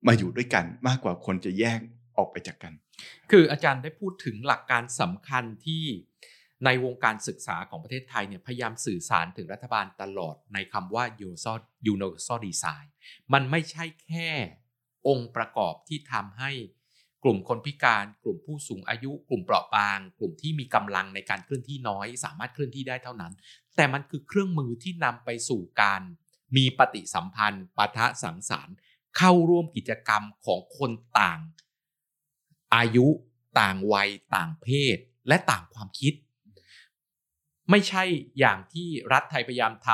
มาอยู่ด้วยกันมากกว่าคนจะแยกออกไปจากกัน คืออาจารย์ได้พูดถึงหลักการสำคัญที่ในวงการศึกษาของประเทศไทยเนี่ยพยายามสื่อสารถึงรัฐบาลตลอดในคำว่า universal universal design มันไม่ใช่แค่องค์ประกอบที่ทำให้ กลุ่มคนพิการ กลุ่มผู้สูงอายุ กลุ่มเปราะบาง กลุ่มที่มีกำลังในการเคลื่อนที่น้อย สามารถเคลื่อนที่ได้เท่านั้น แต่มันคือเครื่องมือที่นำไปสู่การ มีปฏิสัมพันธ์ปะทะสังสรรค์ เข้าร่วมกิจกรรมของคนต่าง อายุต่างวัย ต่างเพศ และต่างความคิด ไม่ใช่อย่างที่รัฐไทยพยายามท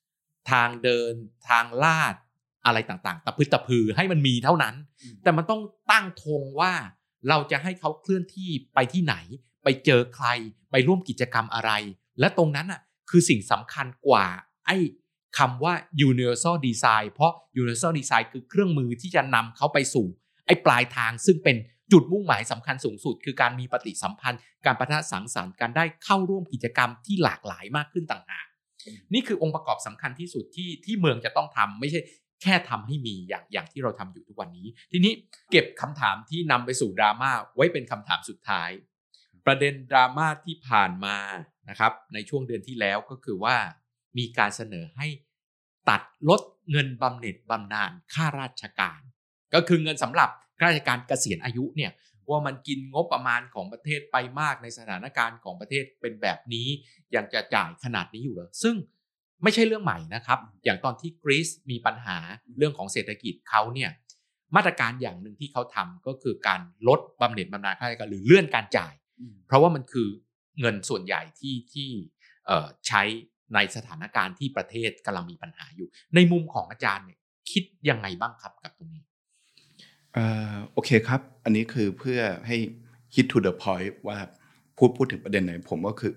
ำทางเดิน ทางลาด อะไรต่างๆ ตะพืดตะพือให้มันมีเท่านั้น แต่มันต้องตั้งธงว่าเราจะให้เขาเคลื่อนที่ไปที่ไหน ไปเจอใคร ไปร่วมกิจกรรมอะไร และตรงนั้นอะคือสิ่งสำคัญกว่าไอ้คำว่า universal design เพราะ universal design คือเครื่องมือที่จะนำเขาไปสู่ ไอ้ปลายทางซึ่งเป็นจุดมุ่งหมายสำคัญสูงสุด คือการมีปฏิสัมพันธ์ การประทะสังสรรค์การได้เข้าร่วมกิจกรรมที่หลากหลายมากขึ้นต่างหากนี่คือองค์ประกอบสำคัญที่สุดที่ที่เมืองจะต้องทำไม่ใช่ แค่ทำให้มีอย่างอย่างที่เราทำอยู่ทุกวันนี้ ทีนี้เก็บคำถามที่นำไปสู่ดราม่าไว้เป็นคำถามสุดท้าย ประเด็นดราม่าที่ผ่านมานะครับในช่วงเดือนที่แล้วก็คือว่ามีการเสนอให้ตัดลดเงินบำเหน็จบำนาญค่าราชการ ก็คือเงินสำหรับข้าราชการเกษียณอายุเนี่ยว่ามันกินงบประมาณของประเทศไปมากในสถานการณ์ของประเทศเป็นแบบนี้ยังจะจ่ายขนาดนี้อยู่เหรอซึ่ง ไม่ใช่เรื่องใหม่นะครับ อย่างตอนที่กรีซมีปัญหาเรื่องของเศรษฐกิจเขาเนี่ยมาตรการอย่างหนึ่งที่เขาทำก็คือการลดบำเหน็จบำนาญข้าราชการหรือเลื่อนการจ่าย เพราะว่ามันคือเงินส่วนใหญ่ที่ที่ใช้ในสถานการณ์ที่ประเทศกำลังมีปัญหาอยู่ ในมุมของอาจารย์เนี่ยคิดยังไงบ้างครับกับตรงนี้โอเคครับ อันนี้คือเพื่อให้ hit to the point ว่าพูดพูดถึงประเด็นไหนผมก็คือ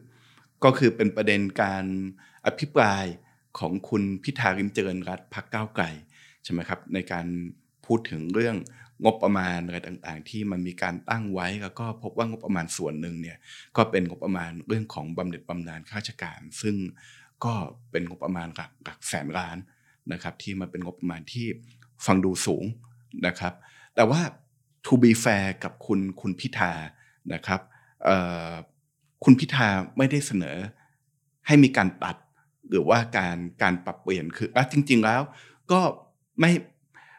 ก็คือเป็นประเด็นการอภิปรายของคุณพิธาริมเจริญรัตพักก้าวไกลใช่ไหมครับในการพูดถึงเรื่องงบประมาณอะไรต่างๆ ที่มันมีการตั้งไว้แล้วก็พบว่างบประมาณส่วนหนึ่งเนี่ยก็เป็นงบประมาณเรื่องของบำเหน็จบำนาญข้าราชการ ซึ่งก็เป็นงบประมาณหลักหลักแสนล้านนะครับที่มันเป็นงบประมาณที่ฟังดูสูงนะครับ แต่ว่า to be fair กับคุณคุณพิธานะครับ คุณพิธาไม่ได้เสนอให้มีการตัด หรือว่าการการปรับเปลี่ยนคือจริง ๆ แล้ว ก็ไม่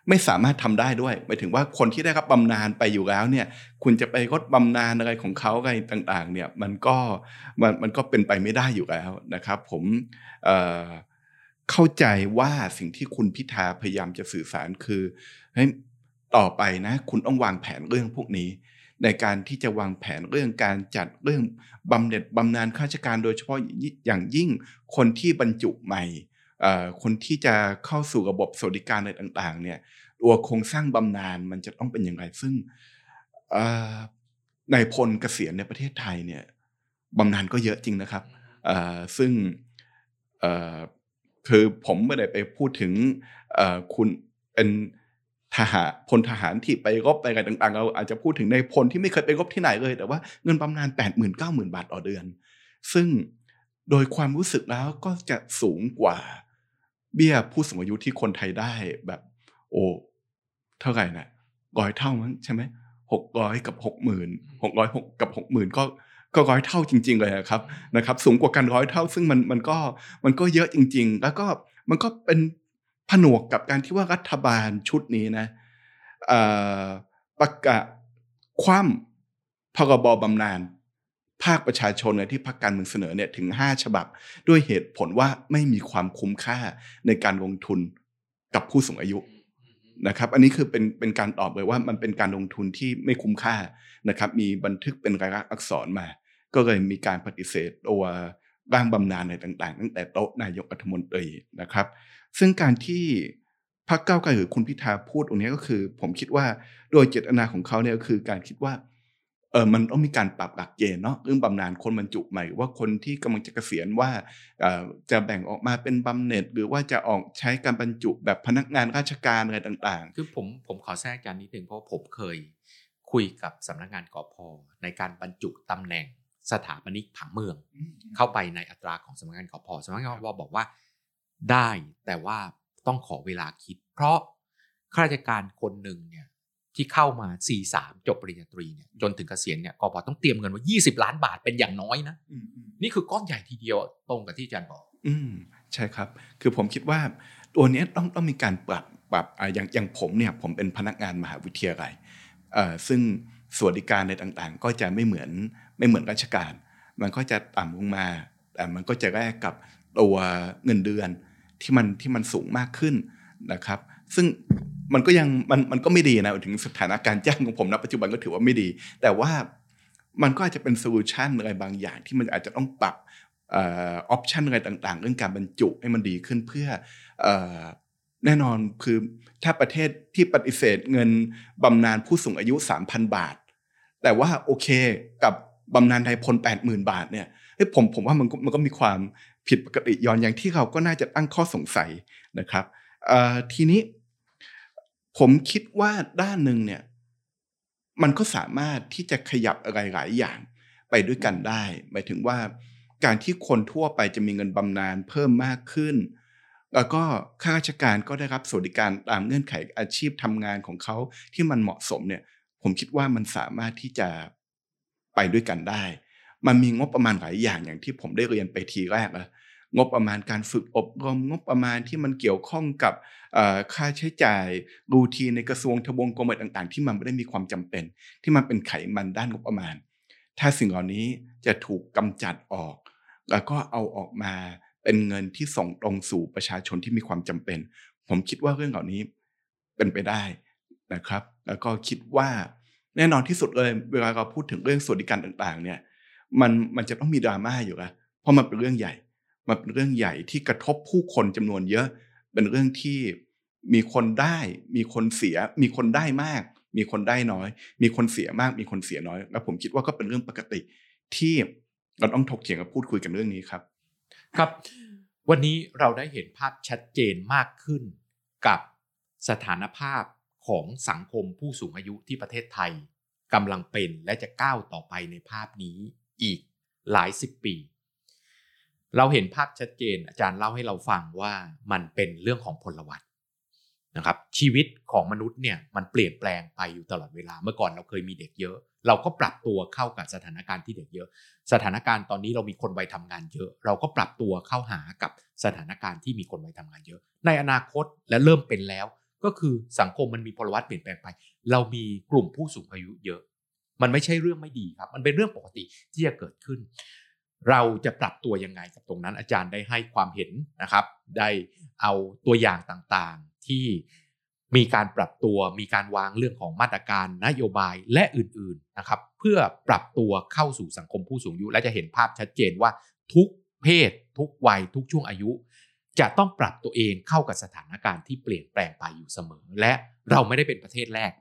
ไม่สามารถทำได้ด้วยหมายถึงว่าคนที่ได้รับบำนาญไปอยู่แล้วเนี่ย คุณจะไปลดบำนาญอะไรของเขาอะไรต่างๆ เนี่ยมันก็มันมันก็เป็นไปไม่ได้อยู่แล้วนะครับ ผมเเข้าใจว่าสิ่งที่คุณพิธาพยายามจะสื่อสารคือให้ต่อไปนะ คุณต้องวางแผนเรื่องพวกนี้ ในการที่จะวางแผนเรื่องการจัดเรื่องบำเหน็จบำนาญข้าราชการโดยเฉพาะอย่างยิ่งคนที่บรรจุใหม่คนที่จะเข้าสู่ระบบสวัสดิการอะไรต่างๆเนี่ยตัวโครงสร้างบำนาญมันจะต้องเป็นอย่างไรซึ่งในพลเกษียณในประเทศไทยเนี่ยบำนาญก็เยอะจริงนะครับซึ่งคือผมไม่ได้ไปพูดถึงคุณเป็น ทหารพลทหารที่ไปรบไปอะไรต่างๆ เราอาจจะพูดถึงในพลที่ไม่เคยไปรบที่ไหนเลย แต่ว่าเงินบำนาญแปดหมื่นเก้าหมื่นบาทต่อเดือน ซึ่งโดยความรู้สึกแล้วก็จะสูงกว่าเบี้ยผู้สูงอายุที่คนไทยได้แบบ โอ้เท่าไหร่นะร้อยเท่ามั้งใช่ไหมหกร้อยกับหกหมื่นหกร้อยหกกับหกหมื่นก็ก็ร้อยเท่าจริง ๆ เลยครับนะครับ สูงกว่ากันร้อยเท่า ซึ่งมันมันก็มันก็เยอะจริง ๆ แล้วก็มันก็เป็น ผนวกกับการที่ว่ารัฐบาลชุดนี้นะประกาศคว่ำพรบบำนาญภาคประชาชนเนี่ยที่พรรคการเมืองเสนอเนี่ยถึง 5 ฉบับ ด้วยเหตุผลว่าไม่มีความคุ้มค่าในการลงทุนกับผู้สูงอายุนะครับ อันนี้คือเป็นเป็นการตอบเลยว่ามันเป็นการลงทุนที่ไม่คุ้มค่านะครับ มีบันทึกเป็นรายลักษณ์อักษรมา ก็เลยมีการปฏิเสธตัวร่างบำนาญในต่างๆ ตั้งแต่โต๊ะนายกรัฐมนตรีนะครับ ซึ่งการที่พรรคเก้าไกลหรือคุณพิธาพูดตรงนี้ก็คือ ผมคิดว่าโดยเจตนาของเขาเนี่ยก็คือการคิดว่าเออมันต้องมีการปรับหลักเกณฑ์เนาะเรื่องบำนาญคนบรรจุใหม่ว่าคนที่กำลังจะเกษียณว่าจะแบ่งออกมาเป็นบำเหน็จ หรือว่าจะออกใช้การบรรจุแบบพนักงานราชการอะไรต่างๆ คือผมผมขอแทรกการนิดนึงเพราะผมเคยคุยกับสำนักงานกอพอในการบรรจุตำแหน่งสถาปนิกผังเมือง เข้าไปในอัตราของสำนักงานกอพอสำนักงานกอพอบอกว่า ได้แต่ว่าต้องขอเวลาคิด เพราะข้าราชการคนหนึ่งเนี่ยที่เข้ามา 4-3 จบปริญญาตรีเนี่ยจนถึงเกษียณเนี่ยกบต้องเตรียมเงินไว้ 20 ล้านบาทเป็นอย่างน้อยนะนี่คือก้อนใหญ่ทีเดียวตรงกับที่อาจารย์บอก อืมใช่ครับ คือผมคิดว่าตัวนี้ต้องต้องมีการปรับปรับอย่างอย่างผมเนี่ยผมเป็นพนักงานมหาวิทยาลัยเอ่อซึ่งสวัสดิการในต่างๆ ก็จะไม่เหมือนไม่เหมือนราชการ มันก็จะต่ำลงมา แต่มันก็จะแลกกับตัวเงินเดือน ที่มันที่มันสูงมากขึ้นนะครับ ซึ่งมันก็ยังมันมันก็ไม่ดีนะถึงสถานการณ์จ้างของผมณปัจจุบันก็ถือว่าไม่ดี แต่ว่ามันก็อาจจะเป็น solution อะไรบางอย่างที่มันอาจจะต้องปรับ option อะไรต่างๆ เรื่องการบรรจุให้มันดีขึ้นเพื่ออแน่นอนคือถ้าประเทศที่ปฏิเสธเงินบำนาญผู้สูงอายุ 3,000 บาท แต่ว่าโอเคกับบำนาญไทยพล 80,000 บาทเนี่ยผมผมว่ามันมันก็มีความ ผิดปกติย้อนอย่างที่เขาก็น่าจะตั้งข้อสงสัยนะครับทีนี้ผมคิดว่าด้านหนึ่งเนี่ยมันก็สามารถที่จะขยับอะไรหลายอย่างไปด้วยกันได้ หมายถึงว่าการที่คนทั่วไปจะมีเงินบำนาญเพิ่มมากขึ้น แล้วก็ข้าราชการก็ได้รับสวัสดิการตามเงื่อนไขอาชีพทำงานของเขาที่มันเหมาะสมเนี่ย ผมคิดว่ามันสามารถที่จะไปด้วยกันได้ มันมีงบประมาณหลายอย่างอย่างที่ผมได้เรียนไปทีแรกนะ งบประมาณการฝึกอบรมงบประมาณที่มันเกี่ยวข้องกับค่าใช้จ่ายรูทีในกระทรวงทบวงกรมต่างๆ ที่มันไม่ได้มีความจำเป็น ที่มันเป็นไขมันด้านงบประมาณ ถ้าสิ่งเหล่านี้จะถูกกำจัดออก แล้วก็เอาออกมาเป็นเงินที่ส่งตรงสู่ประชาชนที่มีความจำเป็น ผมคิดว่าเรื่องเหล่านี้เป็นไปได้นะครับ แล้วก็คิดว่าแน่นอนที่สุดเลยเวลาเราพูดถึงเรื่องสวัสดิการต่างๆ เนี่ยมันมันจะต้องมีดราม่าอยู่ล้วเพราะมันเป็นเรื่องใหญ่ มันเป็นเรื่องใหญ่ที่กระทบผู้คนจำนวนเยอะ เป็นเรื่องที่มีคนได้ มีคนเสีย มีคนได้มาก มีคนได้น้อย มีคนเสียมาก มีคนเสียน้อย แล้วผมคิดว่าก็เป็นเรื่องปกติที่เราต้องถกเถียงกับพูดคุยกันเรื่องนี้ครับ ครับ วันนี้เราได้เห็นภาพชัดเจนมากขึ้นกับสถานภาพของสังคมผู้สูงอายุที่ประเทศไทยกำลังเป็นและจะก้าวต่อไปในภาพนี้อีกหลายสิบปี เราเห็นภาพชัดเจน อาจารย์เล่าให้เราฟังว่ามันเป็นเรื่องของพลวัตนะครับ ชีวิตของมนุษย์เนี่ยมันเปลี่ยนแปลงไปอยู่ตลอดเวลาเมื่อก่อนเราเคยมีเด็กเยอะ เราก็ปรับตัวเข้ากับสถานการณ์ที่เด็กเยอะ สถานการณ์ตอนนี้เรามีคนวัยทำงานเยอะ เราก็ปรับตัวเข้าหากับสถานการณ์ที่มีคนวัยทำงานเยอะ ในอนาคตและเริ่มเป็นแล้ว ก็คือสังคมมันมีพลวัตเปลี่ยนแปลงไป เรามีกลุ่มผู้สูงอายุเยอะ มันไม่ใช่เรื่องไม่ดีครับ มันเป็นเรื่องปกติที่จะเกิดขึ้น เราจะปรับตัวยังไงกับตรงนั้นอาจารย์ได้ให้ความเห็นนะครับ ได้เอาตัวอย่างต่างๆที่มีการปรับตัวมีการวางเรื่องของมาตรการนโยบายและอื่นๆนะครับ เพื่อปรับตัวเข้าสู่สังคมผู้สูงอายุ และจะเห็นภาพชัดเจนว่าทุกเพศ ทุกวัย ทุกช่วงอายุ จะต้องปรับตัวเองเข้ากับสถานการณ์ที่เปลี่ยนแปลงไปอยู่เสมอ และเราไม่ได้เป็นประเทศแรก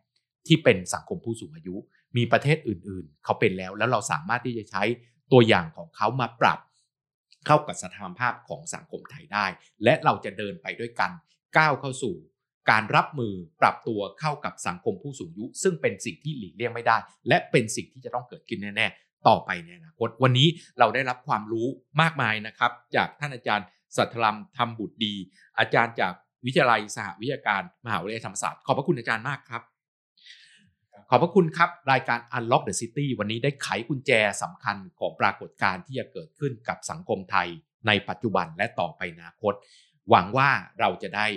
ที่เป็นสังคมผู้สูงอายุ มีประเทศอื่น ๆ เขาเป็นแล้วแล้วเราสามารถที่จะใช้ ตัวอย่างของเขามาปรับ เข้ากับสถานภาพของสังคมไทยได้ และเราจะเดินไปด้วยกันก้าวเข้าสู่การรับมือปรับตัวเข้ากับสังคมผู้สูงอายุ ซึ่งเป็นสิ่งที่หลีกเลี่ยงไม่ได้ และเป็นสิ่งที่จะต้องเกิดขึ้นแน่ๆ ต่อไปในอนาคตวันนี้เราได้รับความรู้มากมายนะครับ จากท่านอาจารย์สัทธรรมธรรมบุตรดี อาจารย์จากวิทยาลัยสหวิทยาการมหาวิทยาลัยธรรมศาสตร์ขอบพระคุณอาจารย์มากครับ อบพระคุณครับ รายการ Unlock the City วันนี้ได้ไขกุญแจสำคัญของปรากฏการณ์ที่จะเกิดขึ้นกับสังคมไทย ในปัจจุบันและต่อไปอนาคต หวังว่าเราจะได้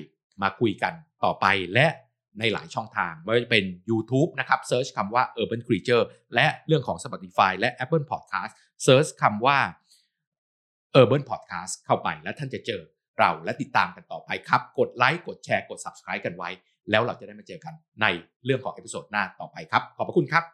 มาคุยกันต่อไปและในหลายช่องทาง ไม่ว่าจะเป็น YouTube นะครับเซิร์ชคำว่า Urban Creature และเรื่องของ Spotify และ Apple Podcast search คำว่า Urban Podcast เข้าไปแล้วท่านจะเจอเราและติดตามกันต่อไปครับ กดไลค์กดแชร์กด subscribe กันไว้ แล้วเราจะได้มาเจอกันในเรื่องของ episode หน้าต่อไปครับ ขอบพระคุณครับ